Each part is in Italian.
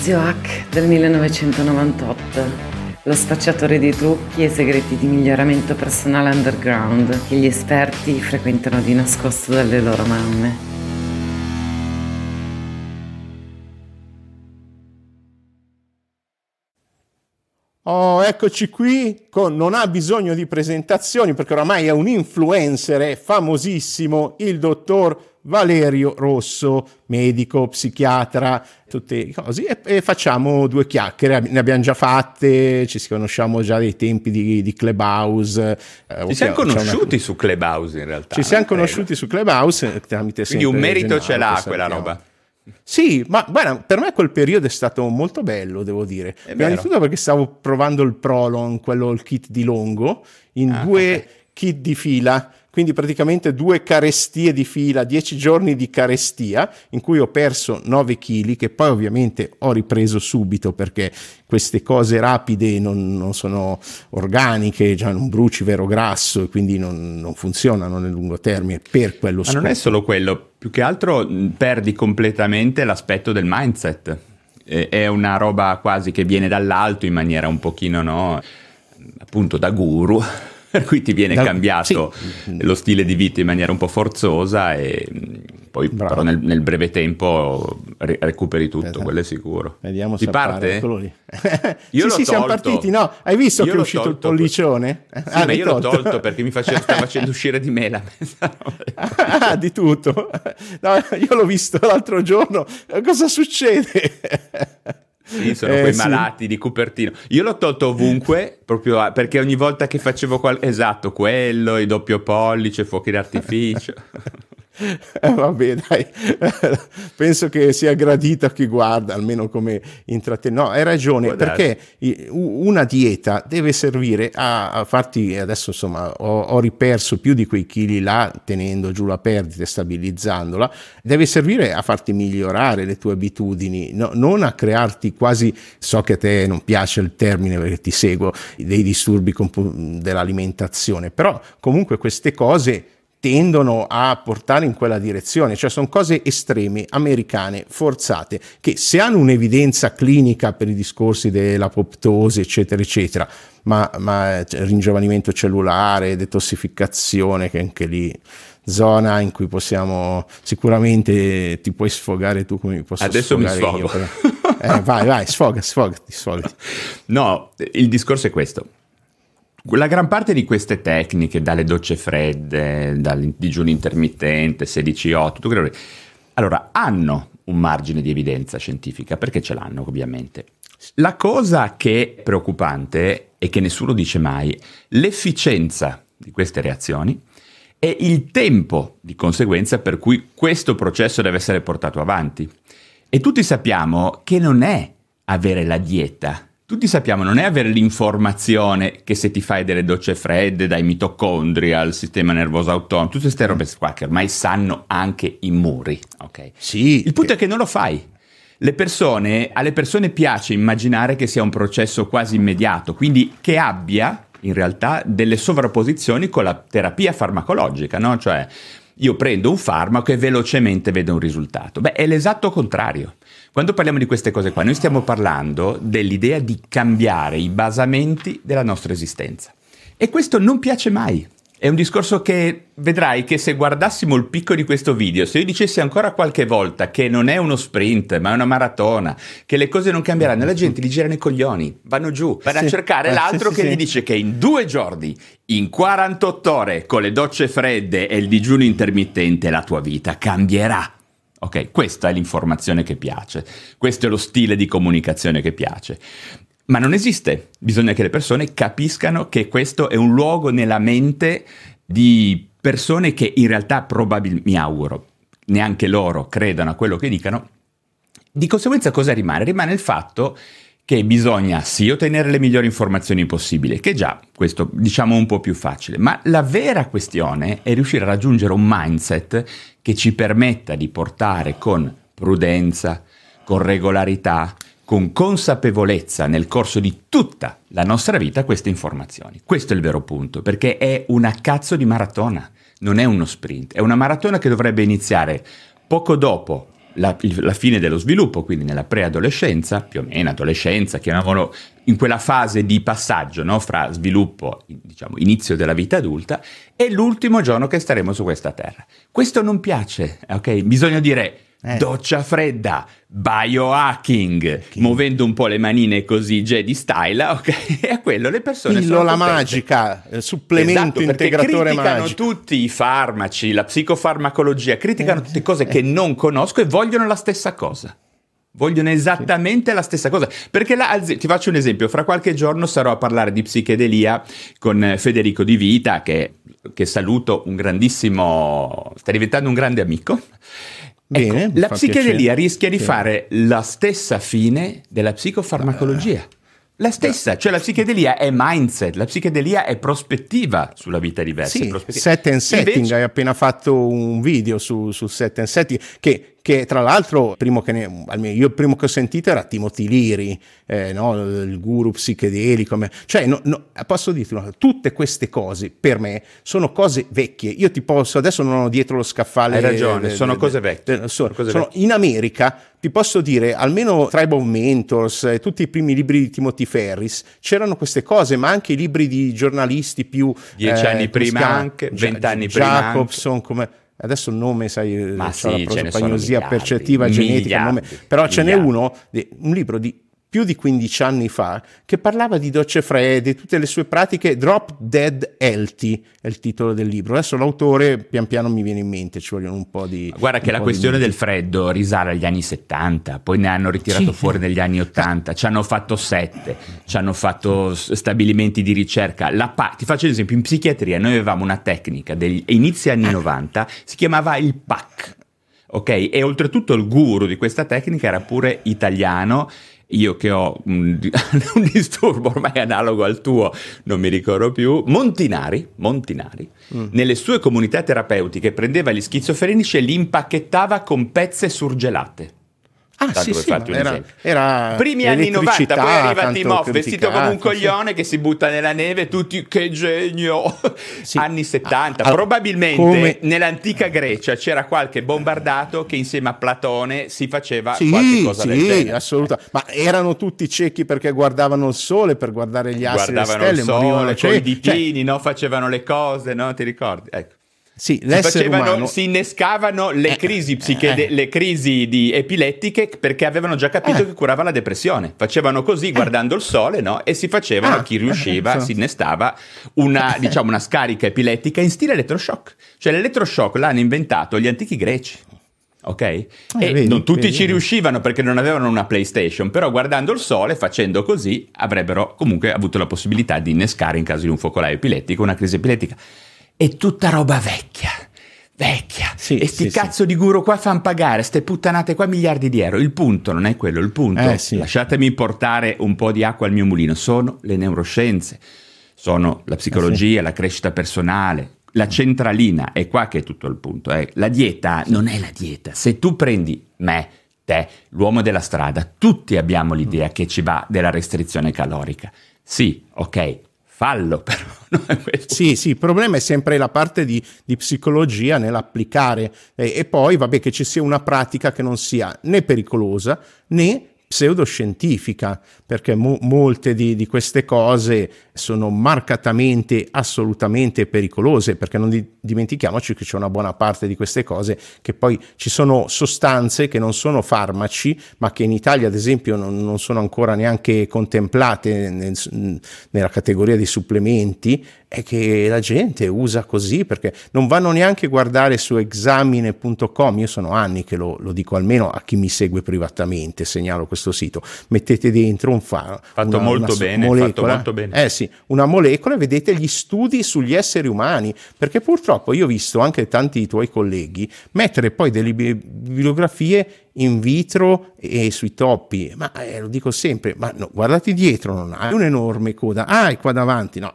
Zio Hack del 1998. Lo spacciatore di trucchi e segreti di miglioramento personale underground che gli esperti frequentano di nascosto dalle loro mamme. Oh, eccoci qui con non ha bisogno di presentazioni perché oramai è un influencer, è famosissimo, il dottor Valerio Rosso, medico, psichiatra, tutte cose, e, e, facciamo due chiacchiere, ne abbiamo già fatte, ci conosciamo già dai tempi di, di Clubhouse. Eh, ci siamo conosciuti una... su Clubhouse in realtà. Ci siamo conosciuti su Clubhouse eh, tramite Quindi un merito ce l'ha quella roba. Sì, ma guarda, per me quel periodo è stato molto bello, devo dire. Prima di tutto perché stavo provando il Prolon, quello il kit di Longo, in ah, due okay. kit di fila quindi praticamente due carestie di fila, dieci giorni di carestia in cui ho perso 9 kg che poi ovviamente ho ripreso subito perché queste cose rapide non, non sono organiche, cioè non bruci vero grasso e quindi non, non funzionano nel lungo termine per quello scopo. Ma non è solo quello, più che altro perdi completamente l'aspetto del mindset. È una roba quasi che viene dall'alto in maniera un pochino, no? appunto da guru per cui ti viene da, cambiato sì. lo stile di vita in maniera un po' forzosa e mm, poi Bravo. però nel, nel, breve tempo ri- recuperi tutto, esatto. quello è sicuro. Vediamo Ti se parte? Io sì, sì, siamo partiti, no? Hai visto che è uscito tolto, il pollicione? Sì, ah, ma io tolto. l'ho tolto perché mi face, sta facendo uscire di me la ah, di tutto. No, io l'ho visto l'altro giorno. Cosa succede? Sì, sono eh, quei sì. malati di Cupertino. Io l'ho tolto ovunque, proprio perché ogni volta che facevo qual- esatto, quello, il doppio pollice, fuochi d'artificio. Eh, vabbè, dai, penso che sia gradito a chi guarda, almeno come intrattenimento. No, hai ragione, perché una dieta deve servire a, a farti, adesso insomma ho, ho, riperso più di quei chili là, tenendo giù la perdita e stabilizzandola, deve servire a farti migliorare le tue abitudini, no, non a crearti quasi, so che a te non piace il termine perché ti seguo, dei disturbi comp- dell'alimentazione, però comunque queste cose tendono a portare in quella direzione, cioè sono cose estreme, americane, forzate, che se hanno un'evidenza clinica per i discorsi dell'apoptosi, eccetera, eccetera, ma, ma ringiovanimento cellulare, detossificazione, che anche lì zona in cui possiamo sicuramente ti puoi sfogare tu come mi posso Adesso mi sfogo. io. Eh, vai, vai, sfoga, sfogati, sfogati. No, il discorso è questo la gran parte di queste tecniche, dalle docce fredde, dal digiuno intermittente, 16-8, tutto quello che... Allora, hanno un margine di evidenza scientifica, perché ce l'hanno ovviamente. La cosa che è preoccupante e che nessuno dice mai, l'efficienza di queste reazioni e il tempo di conseguenza per cui questo processo deve essere portato avanti. E tutti sappiamo che non è avere la dieta tutti sappiamo, non è avere l'informazione che se ti fai delle docce fredde dai mitocondri al sistema nervoso autonomo, tutte queste robe qua che ormai sanno anche i muri, ok? Sì. Il punto è che non lo fai. Le persone, alle persone piace immaginare che sia un processo quasi immediato, quindi che abbia in realtà delle sovrapposizioni con la terapia farmacologica, no? Cioè io prendo un farmaco e velocemente vedo un risultato. Beh, è l'esatto contrario. Quando parliamo di queste cose qua, noi stiamo parlando dell'idea di cambiare i basamenti della nostra esistenza. E questo non piace mai. È un discorso che vedrai che se guardassimo il picco di questo video, se io dicessi ancora qualche volta che non è uno sprint, ma è una maratona, che le cose non cambieranno, la gente li girano i coglioni, vanno giù, vanno sì, a cercare l'altro sì, che sì, gli dice che in due giorni, in 48 ore, con le docce fredde e il digiuno intermittente, la tua vita cambierà. Ok, questa è l'informazione che piace, questo è lo stile di comunicazione che piace. Ma non esiste, bisogna che le persone capiscano che questo è un luogo nella mente di persone che in realtà probabilmente, mi auguro, neanche loro credano a quello che dicano. Di conseguenza cosa rimane? Rimane il fatto che bisogna sì ottenere le migliori informazioni possibili, che già questo diciamo un po' più facile, ma la vera questione è riuscire a raggiungere un mindset che ci permetta di portare con prudenza, con regolarità, con consapevolezza nel corso di tutta la nostra vita queste informazioni. Questo è il vero punto, perché è una cazzo di maratona, non è uno sprint, è una maratona che dovrebbe iniziare poco dopo la, la, fine dello sviluppo, quindi nella preadolescenza, più o meno adolescenza, chiamiamolo in quella fase di passaggio no? fra sviluppo, diciamo, inizio della vita adulta, e l'ultimo giorno che staremo su questa terra. Questo non piace, ok? Bisogna dire eh. doccia fredda, biohacking, King. muovendo un po' le manine così Jedi style, ok? E a quello le persone Pillola magica, eh, supplemento esatto, integratore magico. tutti i farmaci, la psicofarmacologia, criticano eh, tutte cose eh. che non conosco e vogliono la stessa cosa. Vogliono esattamente sì. la stessa cosa. Perché la, ti faccio un esempio: fra qualche giorno sarò a parlare di psichedelia con Federico Di Vita, che, che saluto, un grandissimo. sta diventando un grande amico. Bene, ecco, la psichedelia piacere. rischia di sì. fare la stessa fine della psicofarmacologia. La stessa, cioè la psichedelia è mindset, la psichedelia è prospettiva sulla vita diversa. Sì, set and setting, Invece... hai appena fatto un video su, su set and setting che che tra l'altro, primo che ne, almeno io il primo che ho sentito era Timothy Leary, eh, no? il guru psichedelico, cioè no, no, posso dirti, tutte queste cose per me sono cose vecchie, io ti posso, adesso non ho dietro lo scaffale. Hai ragione, de, sono de, cose vecchie. Sono, cose sono, vecchie. In America ti posso dire, almeno Tribe of Mentors, eh, tutti i primi libri di Timothy Ferris, c'erano queste cose, ma anche i libri di giornalisti più... Dieci eh, anni prima anche, vent'anni prima Jacobson, come adesso il nome, sai, Ma sì, la prosopagnosia percettiva genetica, nome, però miliardi. ce n'è uno, un libro di più di 15 anni fa, che parlava di docce fredde, tutte le sue pratiche, Drop Dead Healthy è il titolo del libro. Adesso l'autore pian piano mi viene in mente, ci vogliono un po' di... Guarda che la questione del freddo risale agli anni 70, poi ne hanno ritirato sì. fuori negli anni 80, ci hanno fatto sette, ci hanno fatto stabilimenti di ricerca. Pa- ti faccio un esempio, in psichiatria noi avevamo una tecnica degli inizi anni 90, si chiamava il PAC. Ok, e oltretutto il guru di questa tecnica era pure italiano io che ho un, un, disturbo ormai analogo al tuo, non mi ricordo più, Montinari, Montinari mm. nelle sue comunità terapeutiche prendeva gli schizofrenici e li impacchettava con pezze surgelate. Ah, sì, sì, era, era, Primi anni 90, poi arriva Timoff vestito come un coglione sì. che si butta nella neve, tutti che genio. Sì. anni 70, ah, probabilmente come... nell'antica Grecia c'era qualche bombardato che insieme a Platone si faceva sì, qualche cosa sì, del genere. assolutamente. Ma erano tutti ciechi perché guardavano il sole, per guardare gli astri guardavano le stelle, il sole, con i ditini, cioè... no? facevano le cose, no? Ti ricordi? Ecco. Sì, si, facevano, umano... si innescavano le eh, crisi, psichede- eh, le crisi di epilettiche perché avevano già capito eh. che curava la depressione. Facevano così eh. guardando il sole no? e si facevano, ah, chi riusciva, so. si innestava una, diciamo, una scarica epilettica in stile elettroshock. Cioè l'elettroshock l'hanno inventato gli antichi greci. Ok? Eh, e vedi, non tutti vedi, ci riuscivano perché non avevano una PlayStation, però guardando il sole, facendo così, avrebbero comunque avuto la possibilità di innescare in caso di un focolaio epilettico una crisi epilettica è tutta roba vecchia. Vecchia. Sì, e sti sì, cazzo sì. di guru qua fanno pagare, ste puttanate qua miliardi di euro. Il punto non è quello, il punto, eh, lasciatemi portare un po' di acqua al mio mulino, sono le neuroscienze, sono la psicologia, eh, la crescita personale, la centralina, è qua che è tutto il punto. Eh. La dieta non è la dieta. Se tu prendi me, te, l'uomo della strada, tutti abbiamo l'idea mm. che ci va della restrizione calorica. Sì, ok, fallo però. sì, sì, il problema è sempre la parte di, di psicologia nell'applicare e, e poi vabbè che ci sia una pratica che non sia né pericolosa né pseudoscientifica, perché mo- molte di, di, queste cose sono marcatamente, assolutamente pericolose, perché non di- dimentichiamoci che c'è una buona parte di queste cose che poi ci sono sostanze che non sono farmaci, ma che in Italia ad esempio non, non sono ancora neanche contemplate nel, nella categoria dei supplementi e che la gente usa così perché non vanno neanche a guardare su examine.com, io sono anni che lo, lo dico almeno a chi mi segue privatamente, segnalo questo questo sito, mettete dentro un faro. Fatto, una, molto, una bene, molecola, fatto molto bene. Eh sì, una molecola e vedete gli studi sugli esseri umani, perché purtroppo io ho visto anche tanti tuoi colleghi mettere poi delle bibliografie in vitro e sui toppi, ma eh, lo dico sempre, ma no, guardate dietro, non hai un'enorme coda, ah, è qua davanti, no,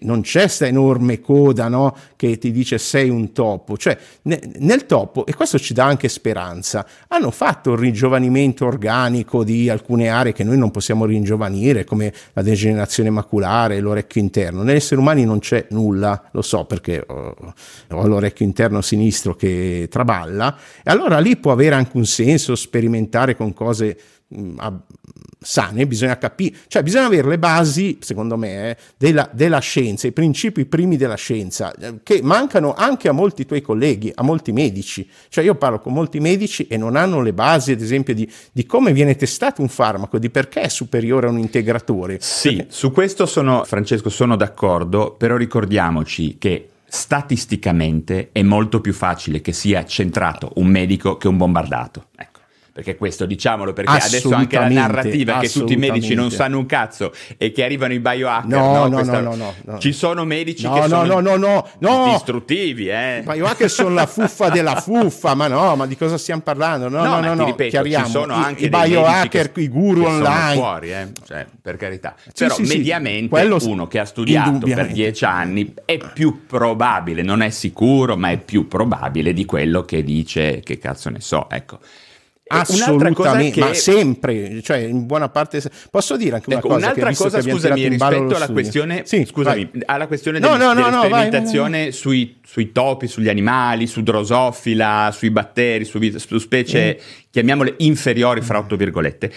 non c'è questa enorme coda no, che ti dice sei un topo, cioè ne, nel topo, e questo ci dà anche speranza, hanno fatto il ringiovanimento organico di alcune aree che noi non possiamo ringiovanire, come la degenerazione maculare, l'orecchio interno, negli esseri umani non c'è nulla, lo so perché ho, ho l'orecchio interno sinistro che traballa, e allora lì può avere anche un alcun senso sperimentare con cose mh, sane, bisogna capire, cioè bisogna avere le basi, secondo me, eh, della, della, scienza, i principi primi della scienza, eh, che mancano anche a molti tuoi colleghi, a molti medici. Cioè io parlo con molti medici e non hanno le basi, ad esempio, di, di come viene testato un farmaco, di perché è superiore a un integratore. Sì, su questo sono, Francesco, sono d'accordo, però ricordiamoci che statisticamente è molto più facile che sia centrato un medico che un bombardato. Ecco perché questo diciamolo perché adesso anche la narrativa che tutti i medici non sanno un cazzo e che arrivano i biohacker no, no, no, questa... no, no, no, ci sono medici no, che no, sono no, no, no, distruttivi eh. i biohacker sono la fuffa della fuffa ma no ma di cosa stiamo parlando? No no no, no, ripeto, chiariamo. ci sono anche i, i biohacker che, i guru online. fuori eh. cioè, per carità. Sì, però sì, mediamente sì, uno che ha studiato per dieci anni è più probabile non è sicuro ma è più probabile di quello che dice che cazzo ne so ecco Assolutamente, ma sempre, cioè in buona parte. Posso dire anche una ecco, cosa? Un'altra cosa, scusami, rispetto alla questione, sì, scusami, alla questione no, no, no, sperimentazione sui, sui, topi, sugli animali, su drosofila, sui batteri, su, su specie, mm. chiamiamole inferiori, fra otto virgolette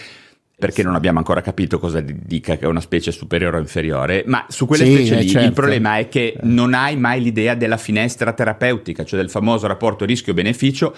perché non abbiamo ancora capito cosa dica che è una specie superiore o inferiore, ma su quelle sì, specie lì certo. il problema è che non hai mai l'idea della finestra terapeutica, cioè del famoso rapporto rischio-beneficio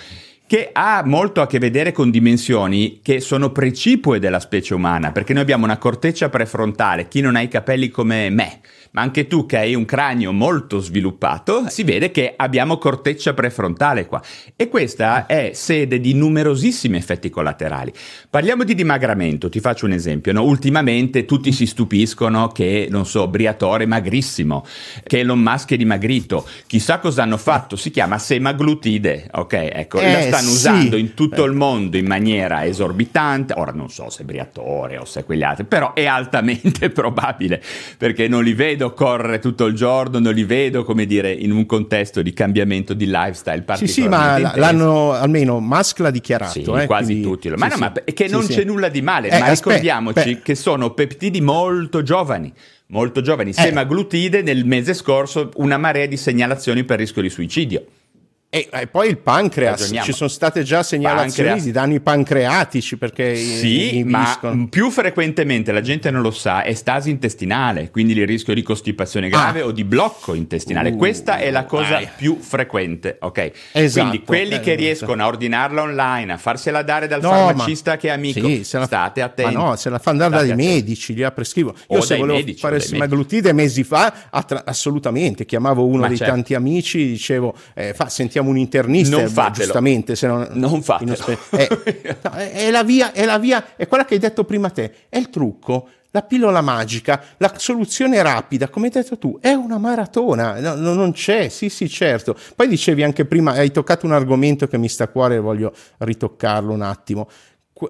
che ha molto a che vedere con dimensioni che sono precipue della specie umana, perché noi abbiamo una corteccia prefrontale, chi non ha i capelli come me, ma anche tu che hai un cranio molto sviluppato, si vede che abbiamo corteccia prefrontale qua. E questa è sede di numerosissimi effetti collaterali. Parliamo di dimagramento, ti faccio un esempio. No? Ultimamente tutti si stupiscono che, non so, Briatore è magrissimo, che Elon Musk è dimagrito. Chissà cosa hanno fatto, si chiama semaglutide, ok? Ecco, eh, stanno sì. usando in tutto il mondo in maniera esorbitante. Ora non so se Briatore o se quegli altri, però è altamente probabile, perché non li vedo correre tutto il giorno, non li vedo, come dire, in un contesto di cambiamento di lifestyle Sì, sì, ma intenso. l'hanno, almeno Musk l'ha dichiarato. Sì, eh, quasi quindi... tutti. Ma sì, no, ma che non c'è nulla di male, eh, ma ricordiamoci aspetta, che sono peptidi molto giovani molto giovani, eh. semaglutide nel mese scorso una marea di segnalazioni per rischio di suicidio. E, e, poi il pancreas, Ragioniamo. ci sono state già segnalazioni pancreas. di danni pancreatici perché sì, ma più frequentemente la gente non lo sa, è stasi intestinale, quindi il rischio di costipazione grave ah. o di blocco intestinale. Uh, Questa è la cosa vai. più frequente, ok? Esatto. Quindi quelli eh, che riescono a ordinarla online, a farsela dare dal no, farmacista ma, che è amico, sì, la, state attenti. Ma no, se la fanno dare dai medici, li ha prescrivo. Io o se volevo medici, fare semaglutide mesi fa, attra- assolutamente, chiamavo uno ma dei certo. tanti amici, dicevo, eh, fa, sentiamo un internista, non fatelo. giustamente, se non, non fatelo. È, no, è, è, la via, è la via, è quella che hai detto prima te, è il trucco. La pillola magica, la soluzione rapida, come hai detto tu, è una maratona, no, no, non c'è, sì sì certo. Poi dicevi anche prima, hai toccato un argomento che mi sta a cuore e voglio ritoccarlo un attimo.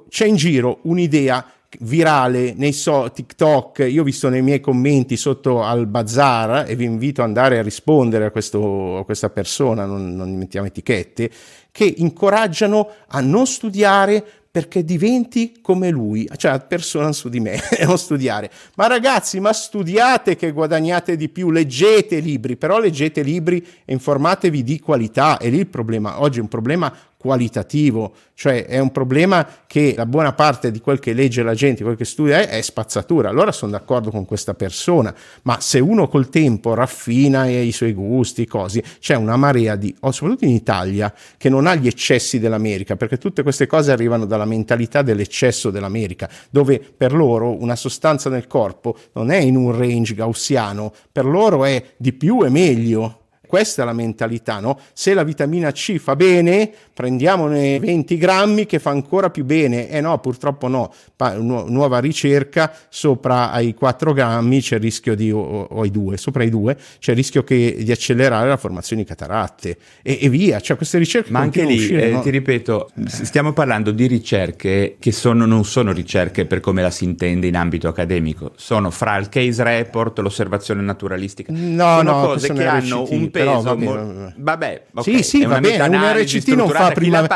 C'è in giro un'idea virale nei so TikTok, io ho visto nei miei commenti sotto al bazar e vi invito ad andare a rispondere a, questo, a questa persona, non, non mettiamo etichette, che incoraggiano a non studiare perché diventi come lui, cioè persona su di me, non studiare. Ma ragazzi, ma studiate che guadagnate di più, leggete libri, però leggete libri e informatevi di qualità, e lì il problema, oggi è un problema qualitativo, cioè è un problema che la buona parte di quel che legge la gente, quel che studia è, è spazzatura. Allora sono d'accordo con questa persona, ma se uno col tempo raffina i suoi gusti, cose, c'è una marea di, soprattutto in Italia, che non ha gli eccessi dell'America, perché tutte queste cose arrivano dalla mentalità dell'eccesso dell'America, dove per loro una sostanza nel corpo non è in un range gaussiano, per loro è di più e meglio questa è la mentalità, no? Se la vitamina C fa bene, prendiamone 20 grammi che fa ancora più bene. Eh no, purtroppo no. Pa- nu- nuova ricerca, sopra ai 4 grammi c'è il rischio di, o, o ai 2, sopra i 2 c'è il rischio che, di accelerare la formazione di cataratte. E, e via, cioè queste ricerche... Ma anche lì, uscire, eh, no? ti ripeto, stiamo parlando di ricerche che sono, non sono ricerche per come la si intende in ambito accademico, sono fra il case report, l'osservazione naturalistica. No, sono no, cose che hanno un peso. Però, vabbè, mo- vabbè okay, sì, sì, va bene. Un RCT non fa prima.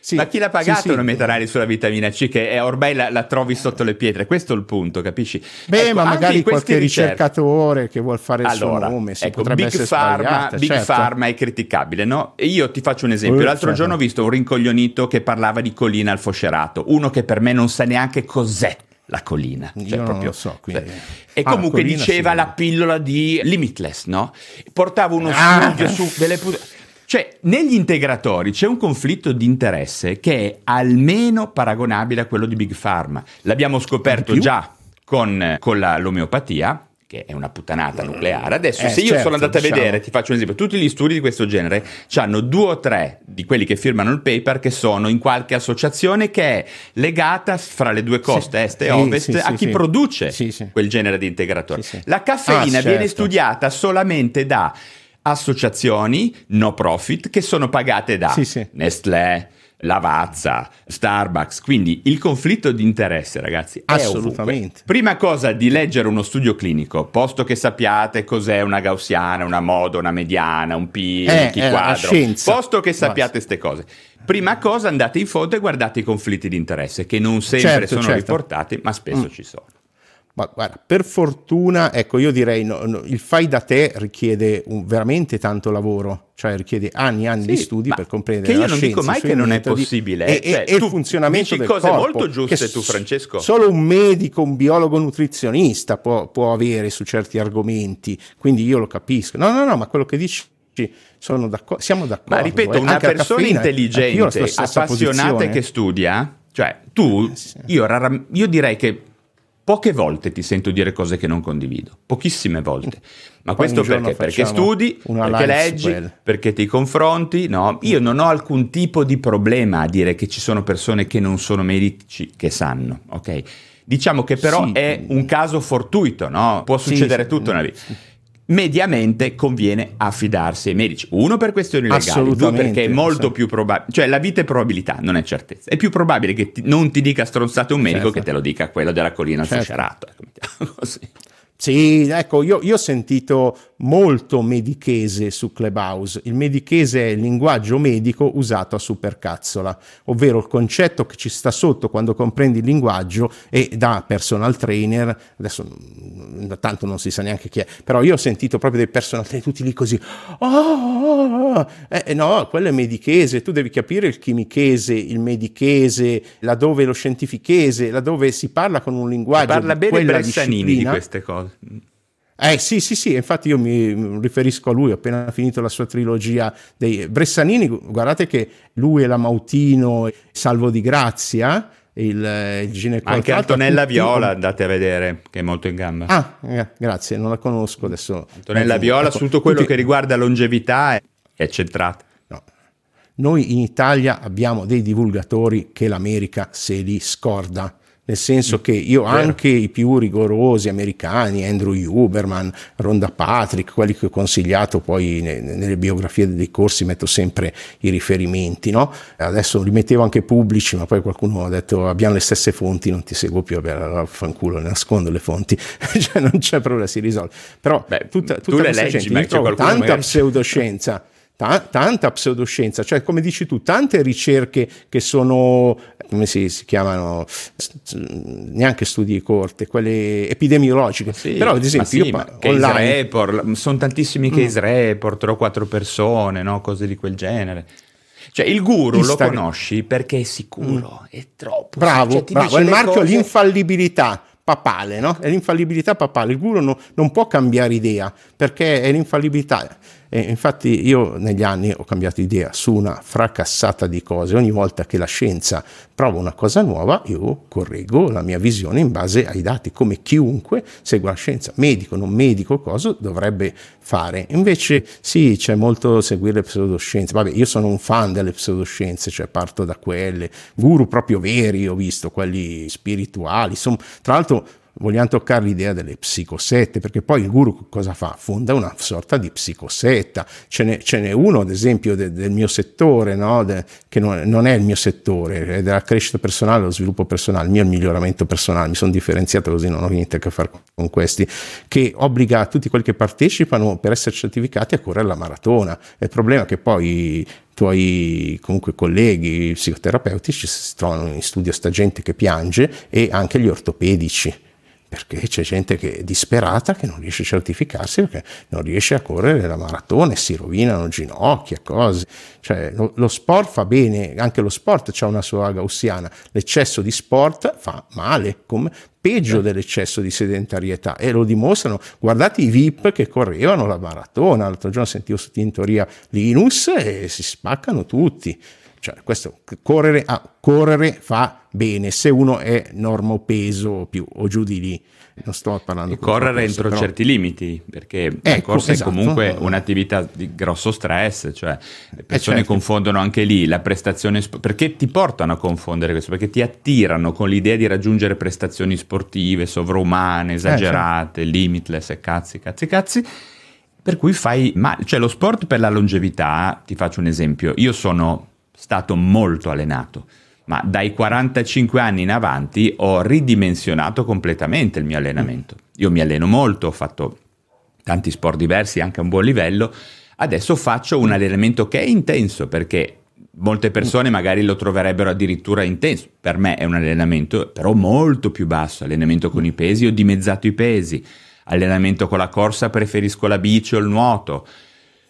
sì, ma chi l'ha pagato sì, una metanali sulla vitamina C che è, ormai la, la, trovi sotto le pietre? Questo è il punto, capisci? Beh, ecco, ma magari qualche ricercatore che vuol fare il allora, suo nome, si ecco, potrebbe Big Pharma, Big certo. Pharma è criticabile, no? E io ti faccio un esempio. Uh, L'altro certo. giorno ho visto un rincoglionito che parlava di collina al foscerato, uno che per me non sa neanche cos'è la collina. Cioè, Io proprio, non lo so. Quindi... Cioè, e ah, comunque diceva sì. la pillola di Limitless, no? Portava uno ah. studio su delle... Cioè, negli integratori c'è un conflitto di interesse che è almeno paragonabile a quello di Big Pharma. L'abbiamo scoperto già con, con la, l'omeopatia, che è una puttanata nucleare. Adesso, eh, se io certo, sono andato diciamo. a vedere, ti faccio un esempio, tutti gli studi di questo genere hanno due o tre di quelli che firmano il paper che sono in qualche associazione che è legata fra le due coste, sì. est e ovest, sì, sì, a chi produce quel genere di integratore. La caffeina ah, certo. viene studiata solamente da associazioni no profit che sono pagate da Nestlé, Lavazza, Starbucks, quindi il conflitto di interesse, ragazzi, assolutamente. Prima cosa di leggere uno studio clinico, posto che sappiate cos'è una gaussiana, una moda, una mediana, un pi, eh, un chi quadro, posto che sappiate queste cose. Prima cosa andate in fondo e guardate i conflitti di interesse che non sempre certo, sono certo. riportati, ma spesso mm. ci sono. Ma guarda, per fortuna, ecco, io direi no, no, il fai da te richiede un, veramente tanto lavoro, cioè richiede anni e anni sì, di studi per comprendere che io non dico mai che non è possibile. E, cioè, e il funzionamento dici del cose corpo, molto giuste tu, Francesco. Solo un medico, un biologo nutrizionista può, può avere su certi argomenti, quindi io lo capisco. No, no, no, ma quello che dici sono d'accordo, siamo d'accordo. Ma ripeto, eh. una persona caffeina, intelligente, appassionata posizione. che studia, cioè tu, eh, io, raram- io direi che Poche volte ti sento dire cose che non condivido, pochissime volte. Ma Poi questo perché? Perché studi, perché leggi, perché ti confronti. No, io non ho alcun tipo di problema a dire che ci sono persone che non sono medici che sanno, ok? Diciamo che però sì. è un caso fortuito, no? Può succedere sì, tutto nella vita mediamente conviene affidarsi ai medici. Uno per questioni legali, due perché è molto sì. più probabile, cioè la vita è probabilità, non è certezza. È più probabile che ti, non ti dica stronzato un medico certo. che te lo dica quello della collina certo. Cerato. Ecco, così. Sì, ecco, io, io, ho sentito molto medichese su Clubhouse. Il medichese è il linguaggio medico usato a supercazzola, ovvero il concetto che ci sta sotto quando comprendi il linguaggio e da personal trainer, adesso mm, tanto non si sa neanche chi è, però io ho sentito proprio dei personal trainer tutti lì così, oh, eh, no, quello è medichese, tu devi capire il chimichese, il medichese, laddove lo scientifichese, laddove si parla con un linguaggio. Parla bene Bressanini di queste cose. Eh sì, sì, sì, infatti io mi riferisco a lui, ho appena finito la sua trilogia dei Bressanini, guardate che lui e la Mautino, Salvo di Grazia, il, ginecologo. Anche Antonella Viola, andate a vedere, che è molto in gamba. Ah, eh, grazie, non la conosco adesso. Antonella Viola, ecco, tutto quello tutti... che riguarda longevità è, è centrata. No. Noi in Italia abbiamo dei divulgatori che l'America se li scorda nel senso che io anche i più rigorosi americani, Andrew Huberman, Ronda Patrick, quelli che ho consigliato poi nelle biografie dei corsi metto sempre i riferimenti, no? adesso li mettevo anche pubblici, ma poi qualcuno ha detto abbiamo le stesse fonti, non ti seguo più, allora fanculo, nascondo le fonti, cioè non c'è problema, si risolve. Però Beh, tutta, tutta questa leggi, gente, io trovo tanta magari... pseudoscienza tanta pseudoscienza, cioè come dici tu, tante ricerche che sono, come si, si chiamano, neanche studi di corte, quelle epidemiologiche. Sì, Però ad esempio sì, io case online... report, sono tantissimi case mm. report, o quattro persone, no? cose di quel genere. Cioè il guru Instagram. lo conosci perché è sicuro, mm. è troppo. Bravo, cioè, bravo. è il marchio cose... l'infallibilità papale, no? È l'infallibilità papale. Il guru no, non può cambiare idea perché è l'infallibilità. E infatti io negli anni ho cambiato idea su una fracassata di cose. Ogni volta che la scienza prova una cosa nuova, io correggo la mia visione in base ai dati, come chiunque segue la scienza, medico, non medico, cosa dovrebbe fare. Invece sì, c'è molto seguire le pseudoscienze. Vabbè, io sono un fan delle pseudoscienze, cioè parto da quelle. Guru proprio veri ho visto, quelli spirituali. Insomma, tra l'altro vogliamo toccare l'idea delle psicosette, perché poi il guru cosa fa? Fonda una sorta di psicosetta. Ce n'è, ce n'è uno, ad esempio, de, del mio settore, no? de, che non, non, è il mio settore, è della crescita personale, lo sviluppo personale, il mio miglioramento personale, mi sono differenziato così, non ho niente a che fare con questi, che obbliga tutti quelli che partecipano per essere certificati a correre la maratona. Il problema è che poi tuoi comunque colleghi psicoterapeutici si trovano in studio sta gente che piange e anche gli ortopedici perché c'è gente che è disperata che non riesce a certificarsi perché non riesce a correre la maratona, si rovinano ginocchia, cose. Cioè, lo, lo, sport fa bene, anche lo sport ha una sua gaussiana, l'eccesso di sport fa male, come peggio dell'eccesso di sedentarietà e lo dimostrano. Guardate i VIP che correvano la maratona, l'altro giorno sentivo su Tintoria Linus e si spaccano tutti. Cioè, questo, correre, ah, correre fa bene se uno è normo peso più o giù di lì. Non sto parlando di correre questo, entro però... certi limiti, perché ecco, la corsa esatto. è comunque un'attività di grosso stress, cioè le eh, persone certo. confondono anche lì la prestazione perché ti portano a confondere questo? Perché ti attirano con l'idea di raggiungere prestazioni sportive sovrumane, esagerate, eh, certo. limitless e cazzi, cazzi, cazzi. Per cui fai male, cioè lo sport per la longevità, ti faccio un esempio, io sono stato molto allenato, ma dai 45 anni in avanti ho ridimensionato completamente il mio allenamento. Io mi alleno molto, ho fatto tanti sport diversi anche a un buon livello, adesso faccio un allenamento che è intenso perché molte persone magari lo troverebbero addirittura intenso. Per me è un allenamento però molto più basso, allenamento con i pesi, ho dimezzato i pesi, allenamento con la corsa preferisco la bici o il nuoto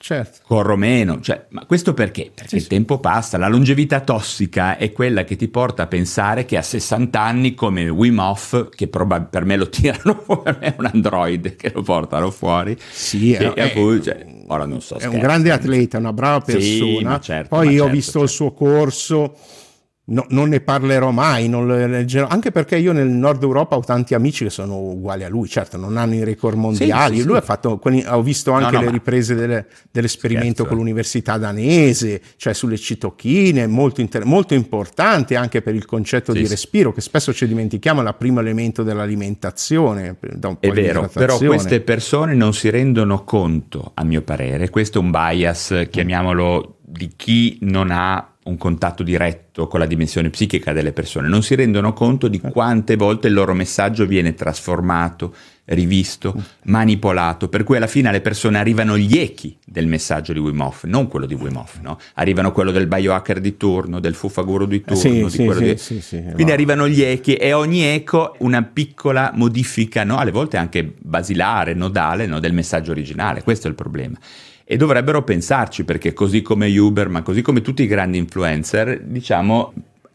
certo. corro meno. Cioè, ma questo perché? Perché sì, il tempo passa, la longevità tossica è quella che ti porta a pensare che a 60 anni come Wim Hof, che probab- per me lo tirano fuori, è un android che lo portano fuori. Sì, è, è, cui, cioè, ora non so. È scherzo, un grande atleta, una brava persona. Sì, certo, Poi io certo, ho visto certo. il suo corso No, non ne parlerò mai, non lo leggerò, anche perché io nel nord Europa ho tanti amici che sono uguali a lui, certo non hanno i record mondiali, sì, sì, lui sì. ha fatto, ho visto anche no, no, le riprese delle, dell'esperimento scherzo. con l'università danese, cioè sulle citochine, molto, inter- molto importante anche per il concetto di respiro, che spesso ci dimentichiamo, è il primo elemento dell'alimentazione. è vero, però queste persone non si rendono conto, a mio parere, questo è un bias, chiamiamolo, di chi non ha un contatto diretto con la dimensione psichica delle persone, non si rendono conto di quante volte il loro messaggio viene trasformato, rivisto, manipolato, per cui alla fine alle persone arrivano gli echi del messaggio di Wim Hof, non quello di Wim Hof, no? arrivano quello del biohacker di turno, del fufaguro di turno, sì, di sì, sì, di... Quindi arrivano gli echi e ogni eco una piccola modifica, no? alle volte anche basilare, nodale, no? del messaggio originale, questo è il problema e dovrebbero pensarci perché così come Uber, ma così come tutti i grandi influencer, diciamo,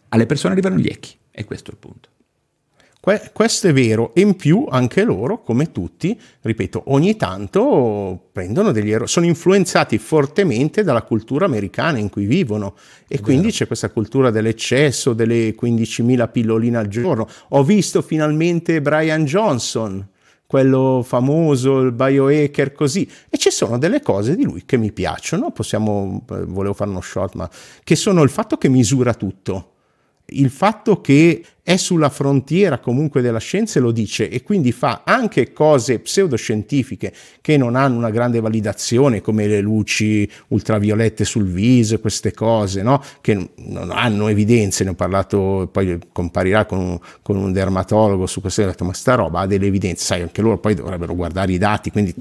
alle persone arrivano gli echi e questo è il punto. Que- questo è vero, e in più anche loro, come tutti, ripeto, ogni tanto prendono degli errori, sono influenzati fortemente dalla cultura americana in cui vivono e è quindi vero. c'è questa cultura dell'eccesso, delle 15.000 pilloline al giorno. Ho visto finalmente Brian Johnson, quello famoso, il biohacker, così. E ci sono delle cose di lui che mi piacciono, possiamo, eh, volevo fare uno short, ma che sono il fatto che misura tutto, il fatto che è sulla frontiera comunque della scienza e lo dice e quindi fa anche cose pseudoscientifiche che non hanno una grande validazione come le luci ultraviolette sul viso, queste cose no? che non hanno evidenze, ne ho parlato, poi comparirà con un, con un dermatologo su questo, ho detto ma sta roba ha delle evidenze, sai anche loro poi dovrebbero guardare i dati, quindi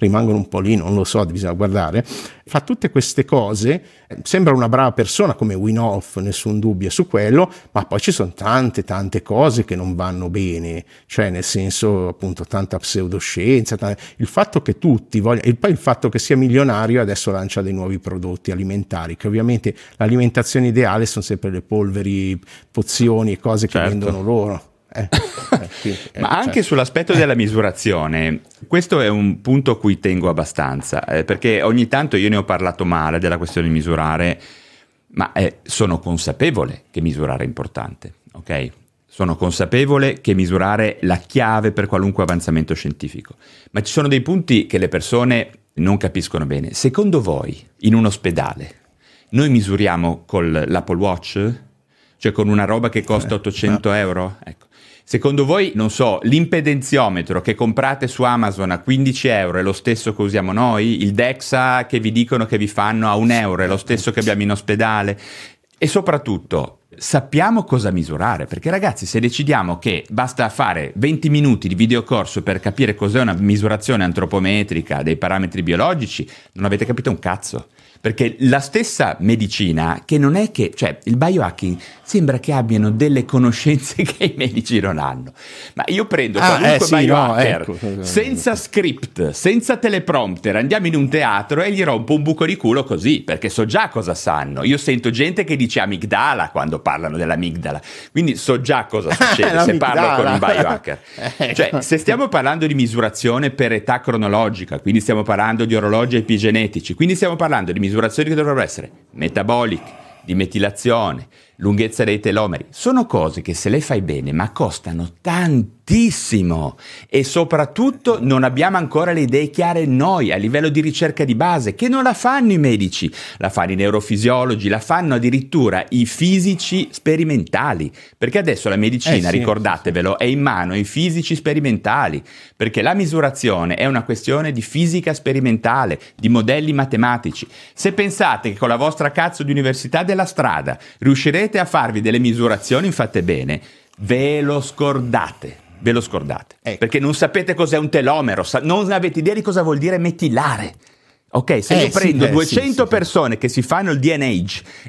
rimangono un po' lì, non lo so, bisogna guardare, fa tutte queste cose, sembra una brava persona come Winoff, nessun dubbio su quello, ma poi ci sono tante tante, tante cose che non vanno bene, cioè nel senso appunto tanta pseudoscienza, tanta, il fatto che tutti vogliono, e poi il fatto che sia milionario adesso lancia dei nuovi prodotti alimentari, che ovviamente l'alimentazione ideale sono sempre le polveri, pozioni e cose che certo. vendono loro. Eh, eh, sì, eh, Ma anche certo. sull'aspetto della misurazione, questo è un punto a cui tengo abbastanza, eh, perché ogni tanto io ne ho parlato male della questione di misurare, ma eh, sono consapevole che misurare è importante ok? Sono consapevole che misurare è la chiave per qualunque avanzamento scientifico, ma ci sono dei punti che le persone non capiscono bene. Secondo voi, in un ospedale, noi misuriamo con l'Apple Watch? Cioè con una roba che costa 800 eh, euro? Ecco. Secondo voi, non so, l'impedenziometro che comprate su Amazon a 15 euro è lo stesso che usiamo noi? Il DEXA che vi dicono che vi fanno a un euro è lo stesso che abbiamo in ospedale? E soprattutto, sappiamo cosa misurare, perché ragazzi se decidiamo che basta fare 20 minuti di videocorso per capire cos'è una misurazione antropometrica dei parametri biologici, non avete capito un cazzo. Perché la stessa medicina, che non è che, cioè il biohacking sembra che abbiano delle conoscenze che i medici non hanno. Ma io prendo ah, qualunque eh, sì, biohacker, no, ecco. senza script, senza teleprompter, andiamo in un teatro e gli rompo un buco di culo così, perché so già cosa sanno. Io sento gente che dice amigdala quando parlano dell'amigdala, quindi so già cosa succede se parlo con un biohacker. ecco. Cioè, se stiamo parlando di misurazione per età cronologica, quindi stiamo parlando di orologi epigenetici, quindi stiamo parlando di misurazioni che dovrebbero essere metabolic, di metilazione, lunghezza dei telomeri, sono cose che se le fai bene ma costano tantissimo. E soprattutto non abbiamo ancora le idee chiare noi a livello di ricerca di base, che non la fanno i medici, la fanno i neurofisiologi, la fanno addirittura i fisici sperimentali, perché adesso la medicina, eh sì, ricordatevelo, è in mano ai fisici sperimentali, perché la misurazione è una questione di fisica sperimentale, di modelli matematici. Se pensate che con la vostra cazzo di università della strada riuscirete a farvi delle misurazioni fatte bene, ve lo scordate. Ve lo scordate. Ecco. Perché non sapete cos'è un telomero, non avete idea di cosa vuol dire metilare. Ok, se eh, io prendo sì, 200 eh, persone sì, che si fanno il DNA,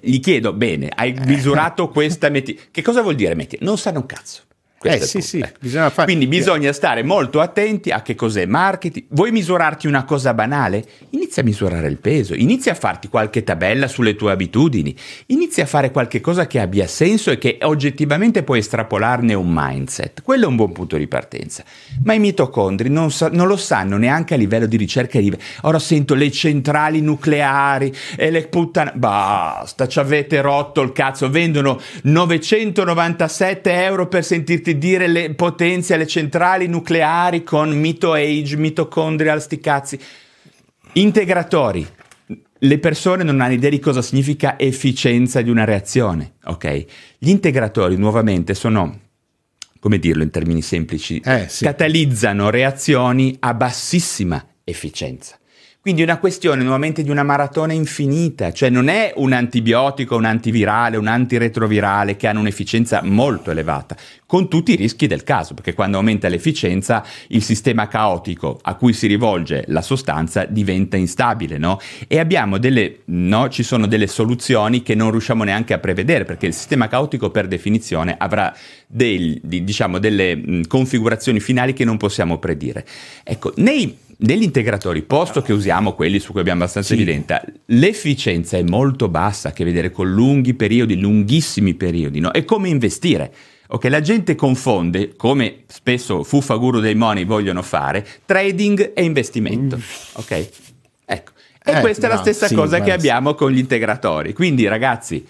gli chiedo, bene, hai eh. misurato questa metilare, che cosa vuol dire metilare? Non sanno un cazzo. Eh, sì, sì, ecco. bisogna fare... Quindi bisogna stare molto attenti a che cos'è marketing. Vuoi misurarti una cosa banale? Inizia a misurare il peso, inizia a farti qualche tabella sulle tue abitudini, inizia a fare qualche cosa che abbia senso e che oggettivamente puoi estrapolarne un mindset. Quello è un buon punto di partenza. Ma i mitocondri non, sa- non lo sanno neanche a livello di ricerca. Di... Ora sento le centrali nucleari e le puttane... Basta, ci avete rotto il cazzo. Vendono 997 euro per sentirti dire le potenze alle centrali nucleari con mito age, mitocondrial, sti cazzi. Integratori. Le persone non hanno idea di cosa significa efficienza di una reazione, ok? Gli integratori, nuovamente, sono come dirlo in termini semplici, eh, sì. catalizzano reazioni a bassissima efficienza. Quindi è una questione nuovamente di una maratona infinita, cioè non è un antibiotico, un antivirale, un antiretrovirale che hanno un'efficienza molto elevata, con tutti i rischi del caso, perché quando aumenta l'efficienza il sistema caotico a cui si rivolge la sostanza diventa instabile, no? E abbiamo delle, no, ci sono delle soluzioni che non riusciamo neanche a prevedere, perché il sistema caotico per definizione avrà dei, diciamo, delle mh, configurazioni finali che non possiamo predire. Ecco, nei negli integratori, posto che usiamo quelli su cui abbiamo abbastanza sì. evidenza, l'efficienza è molto bassa, che vedere con lunghi periodi, lunghissimi periodi, no? È come investire. Ok, la gente confonde, come spesso fuffa guru dei money vogliono fare, trading e investimento. Ok? Ecco. E eh, questa è la stessa sì, cosa che abbiamo con gli integratori. Quindi, ragazzi,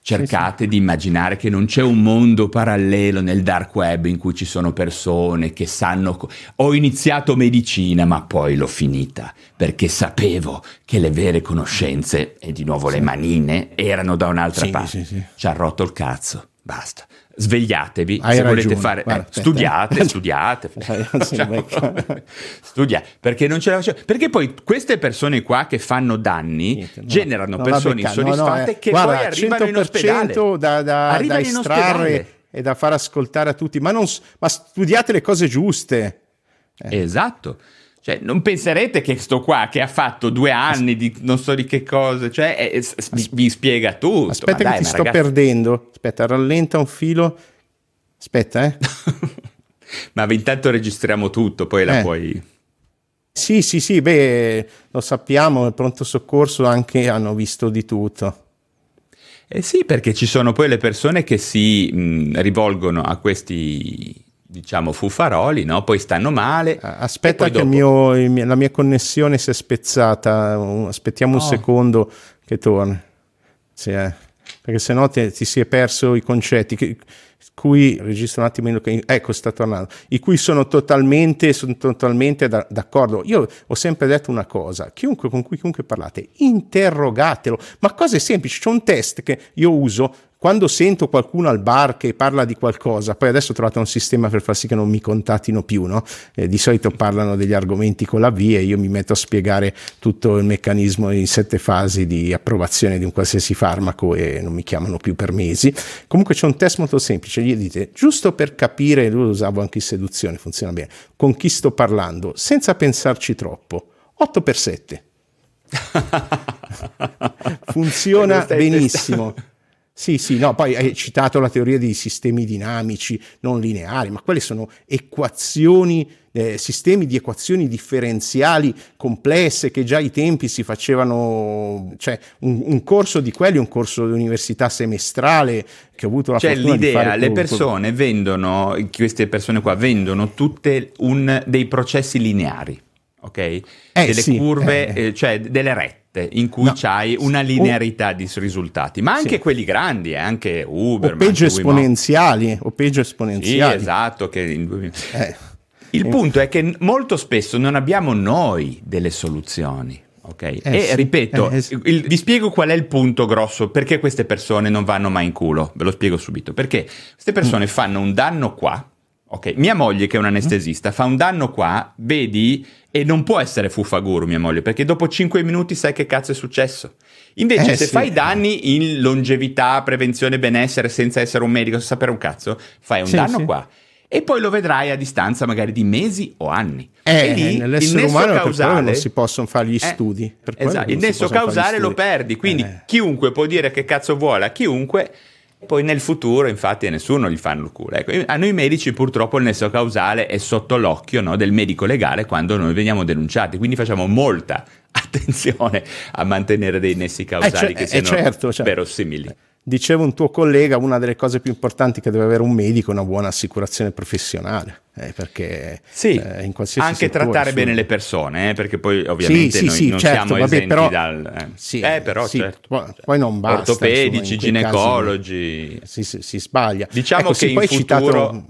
Cercate sì, di immaginare che non c'è un mondo parallelo nel dark web in cui ci sono persone che sanno... Co- Ho iniziato medicina ma poi l'ho finita perché sapevo che le vere conoscenze, e di nuovo sì. le manine, erano da un'altra parte. Ci ha rotto il cazzo, basta svegliatevi Hai se ragione. volete fare Guarda, eh, studiate. Studiate studiate perché non ce la facciamo perché poi queste persone qua che fanno danni Niente, no, generano no, persone vabbè, insoddisfatte no, eh. che Guarda, poi arrivano in ospedale. da, da, da estrarre e da far ascoltare a tutti ma, non, ma studiate le cose giuste. Eh. esatto cioè, non penserete che sto qua che ha fatto due anni di non so di che cosa, cioè è, vi, vi, spiega tutto. Aspetta ma che dai, ti sto ragazzi... perdendo. Aspetta, rallenta un filo. Aspetta, eh. ma intanto registriamo tutto, poi la eh. puoi... Sì, sì, sì, beh, lo sappiamo, il pronto soccorso anche hanno visto di tutto. Eh sì, perché ci sono poi le persone che si mh, rivolgono a questi diciamo fuffaroli, no? poi stanno male. Aspetta che dopo... mio, mio, la mia connessione si è spezzata, aspettiamo un oh. secondo che torni. Sì, eh. Perché se no ti, ti, si è perso i concetti. Che, cui registro un attimo ecco sta tornando i cui sono totalmente, sono totalmente da, d'accordo io ho sempre detto una cosa chiunque con cui chiunque parlate interrogatelo ma cose semplici c'è un test che io uso quando sento qualcuno al bar che parla di qualcosa, poi adesso ho trovato un sistema per far sì che non mi contattino più, no? eh, di solito parlano degli argomenti con la V e io mi metto a spiegare tutto il meccanismo in sette fasi di approvazione di un qualsiasi farmaco e non mi chiamano più per mesi. Comunque c'è un test molto semplice, gli dite, giusto per capire, lo usavo anche in seduzione, funziona bene, con chi sto parlando, senza pensarci troppo, 8 per 7. funziona benissimo. Sì, sì, no, poi hai citato la teoria dei sistemi dinamici non lineari, ma quelle sono equazioni, eh, sistemi di equazioni differenziali complesse che già ai tempi si facevano, cioè un, un corso di quelli, un corso di università semestrale che ho avuto la cioè, fortuna l'idea, di fare. le persone vendono, queste persone qua vendono tutte un, dei processi lineari, ok? Eh, delle sì, curve, eh. eh, cioè delle rette in cui No. c'hai una linearità di risultati, ma anche Sì. quelli grandi, eh, anche Uber, o peggio esponenziali, o peggio Sì, esponenziali. esatto, che Eh, Il punto è che molto spesso non abbiamo noi delle soluzioni. Ok, e sì, ripeto, eh, sì. il- vi spiego qual è il punto grosso perché queste persone non vanno mai in culo. Ve lo spiego subito. Perché queste persone Mm. fanno un danno qua. Ok, mia moglie, che è un anestesista, fa un danno qua, vedi, e non può essere fuffaguru, mia moglie, perché dopo 5 minuti sai che cazzo è successo. Invece, Eh, se sì. fai danni in longevità, prevenzione, benessere, senza essere un medico, senza sapere un cazzo, fai un Sì, danno sì. qua. E poi lo vedrai a distanza magari di mesi o anni. Eh, e lì nell'essere umano causale non si possono fare gli Eh, studi. per esatto, il nesso causale lo perdi, quindi Eh. chiunque può dire che cazzo vuole a chiunque, poi nel futuro infatti a nessuno gli fanno il culo. Ecco, a noi medici purtroppo il nesso causale è sotto l'occhio no, del medico legale quando noi veniamo denunciati, quindi facciamo molta attenzione a mantenere dei nessi causali Eh, che eh, siano certo, certo. verosimili. Diceva un tuo collega, una delle cose più importanti che deve avere un medico è una buona assicurazione professionale, eh, perché Sì, eh, in qualsiasi anche settore, trattare su- bene le persone, eh, perché poi ovviamente sì, noi sì, non certo, siamo vabbè, esenti però- dal... Eh, Sì, Eh, però certo. poi- poi non basta, Ortopedici, insomma, in quei casi ginecologi... Si, si- si sbaglia. Diciamo Ecco, che in poi futuro- citato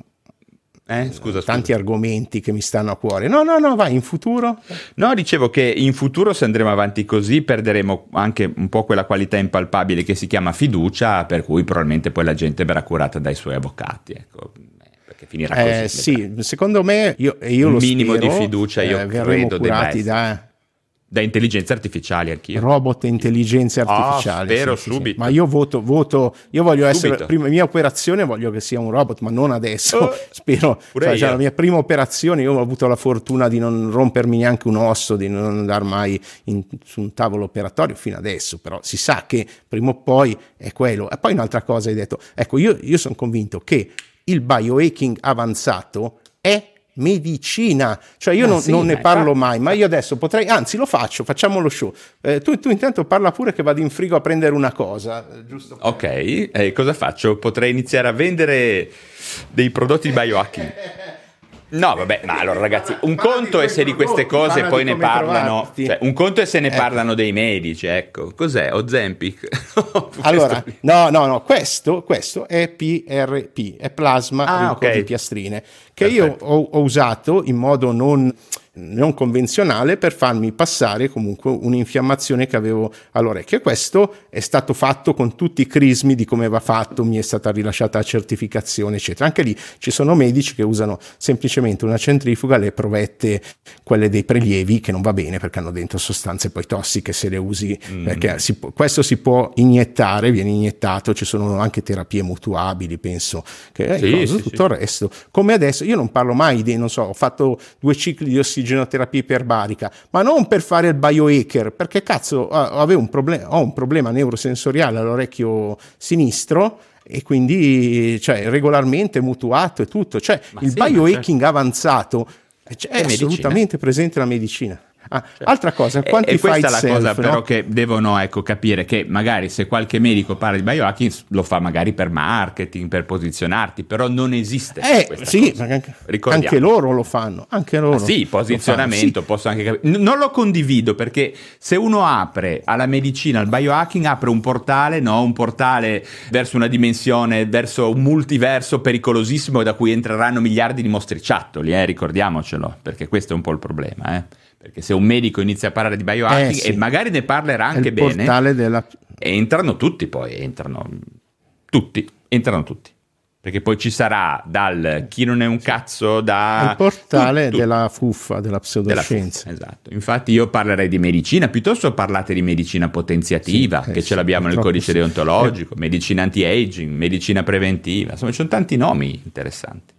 Eh, scusa, tanti scusa. argomenti che mi stanno a cuore. No, no, no, vai, in futuro? No, dicevo che in futuro se andremo avanti così perderemo anche un po' quella qualità impalpabile che si chiama fiducia, per cui probabilmente poi la gente verrà curata dai suoi avvocati, ecco, eh, perché finirà così. Eh, sì, secondo me, io, io Un lo minimo spero, di fiducia io eh, credo debba essere. da Da intelligenze artificiali anch'io. robot e intelligenze Ah, artificiali. spero sì, sì, sì. subito. Ma io voto, voto, io voglio essere, Subito. prima mia operazione voglio che sia un robot, ma non adesso. Oh, spero, cioè, io. cioè, la mia prima operazione, io ho avuto la fortuna di non rompermi neanche un osso, di non andare mai in- su un tavolo operatorio fino adesso, però si sa che prima o poi è quello. E poi un'altra cosa hai detto, ecco, io, io sono convinto che il biohacking avanzato è medicina, cioè io non, sì, non ne parlo infatti- mai, ma io adesso potrei, anzi lo faccio, facciamo lo show. Eh, tu, tu intanto parla pure che vado in frigo a prendere una cosa, eh, giusto? per- Ok, eh, cosa faccio? Potrei iniziare a vendere dei prodotti di biohacking. No, vabbè, ma allora ragazzi, un conto è se di queste cose poi ne parlano, cioè, un conto è se ne Ecco. parlano dei medici, ecco. Cos'è? Ozempic? Allora, no, no, no, questo, questo è PRP, è plasma Ah, ricco ok. di piastrine, che io Perfetto. ho, ho usato in modo non, non convenzionale per farmi passare comunque un'infiammazione che avevo all'orecchio. E questo è stato fatto con tutti i crismi di come va fatto, mi è stata rilasciata la certificazione, eccetera. Anche lì ci sono medici che usano semplicemente una centrifuga, le provette, quelle dei prelievi, che non va bene perché hanno dentro sostanze poi tossiche se le usi, Mm. perché si può- questo si può iniettare, viene iniettato, ci sono anche terapie mutuabili, penso, che eh, Sì, cosa, sì, tutto sì. il resto. Come adesso, io non parlo mai di, non so, ho fatto due cicli di ossigenoterapia iperbarica, ma non per fare il biohacker, perché cazzo, ah, avevo un problema, ho un problema neurosensoriale all'orecchio sinistro e quindi cioè, regolarmente mutuato e tutto, cioè Ma il sì, ma biohacking avanzato eh, cioè, è, È assolutamente presente la medicina. Ah, altra cosa, E- quanti e questa è la cosa no? però che devono ecco, capire che magari se qualche medico parla di biohacking lo fa magari per marketing, per posizionarti, però non esiste Eh, sì, anche, loro lo fanno, anche loro. Ah, sì, posizionamento, fanno, posso anche capire. N- non lo condivido perché se uno apre alla medicina, al biohacking, apre un portale, no? un portale verso una dimensione, verso un multiverso pericolosissimo da cui entreranno miliardi di mostriciattoli, eh? ricordiamocelo, perché questo è un po' il problema. eh. Perché se un medico inizia a parlare di biohacking Eh, sì. e magari ne parlerà anche il bene, portale della... entrano tutti poi, entrano tutti, entrano tutti. Perché poi ci sarà dal chi non è un cazzo da... il portale tutto. della fuffa, della Della pseudoscienza. fuffa, esatto. Infatti io parlerei di medicina, piuttosto parlate di medicina potenziativa, Sì, eh che sì, ce l'abbiamo nel codice sì. deontologico, medicina anti-aging, medicina preventiva, insomma ci sono tanti nomi interessanti.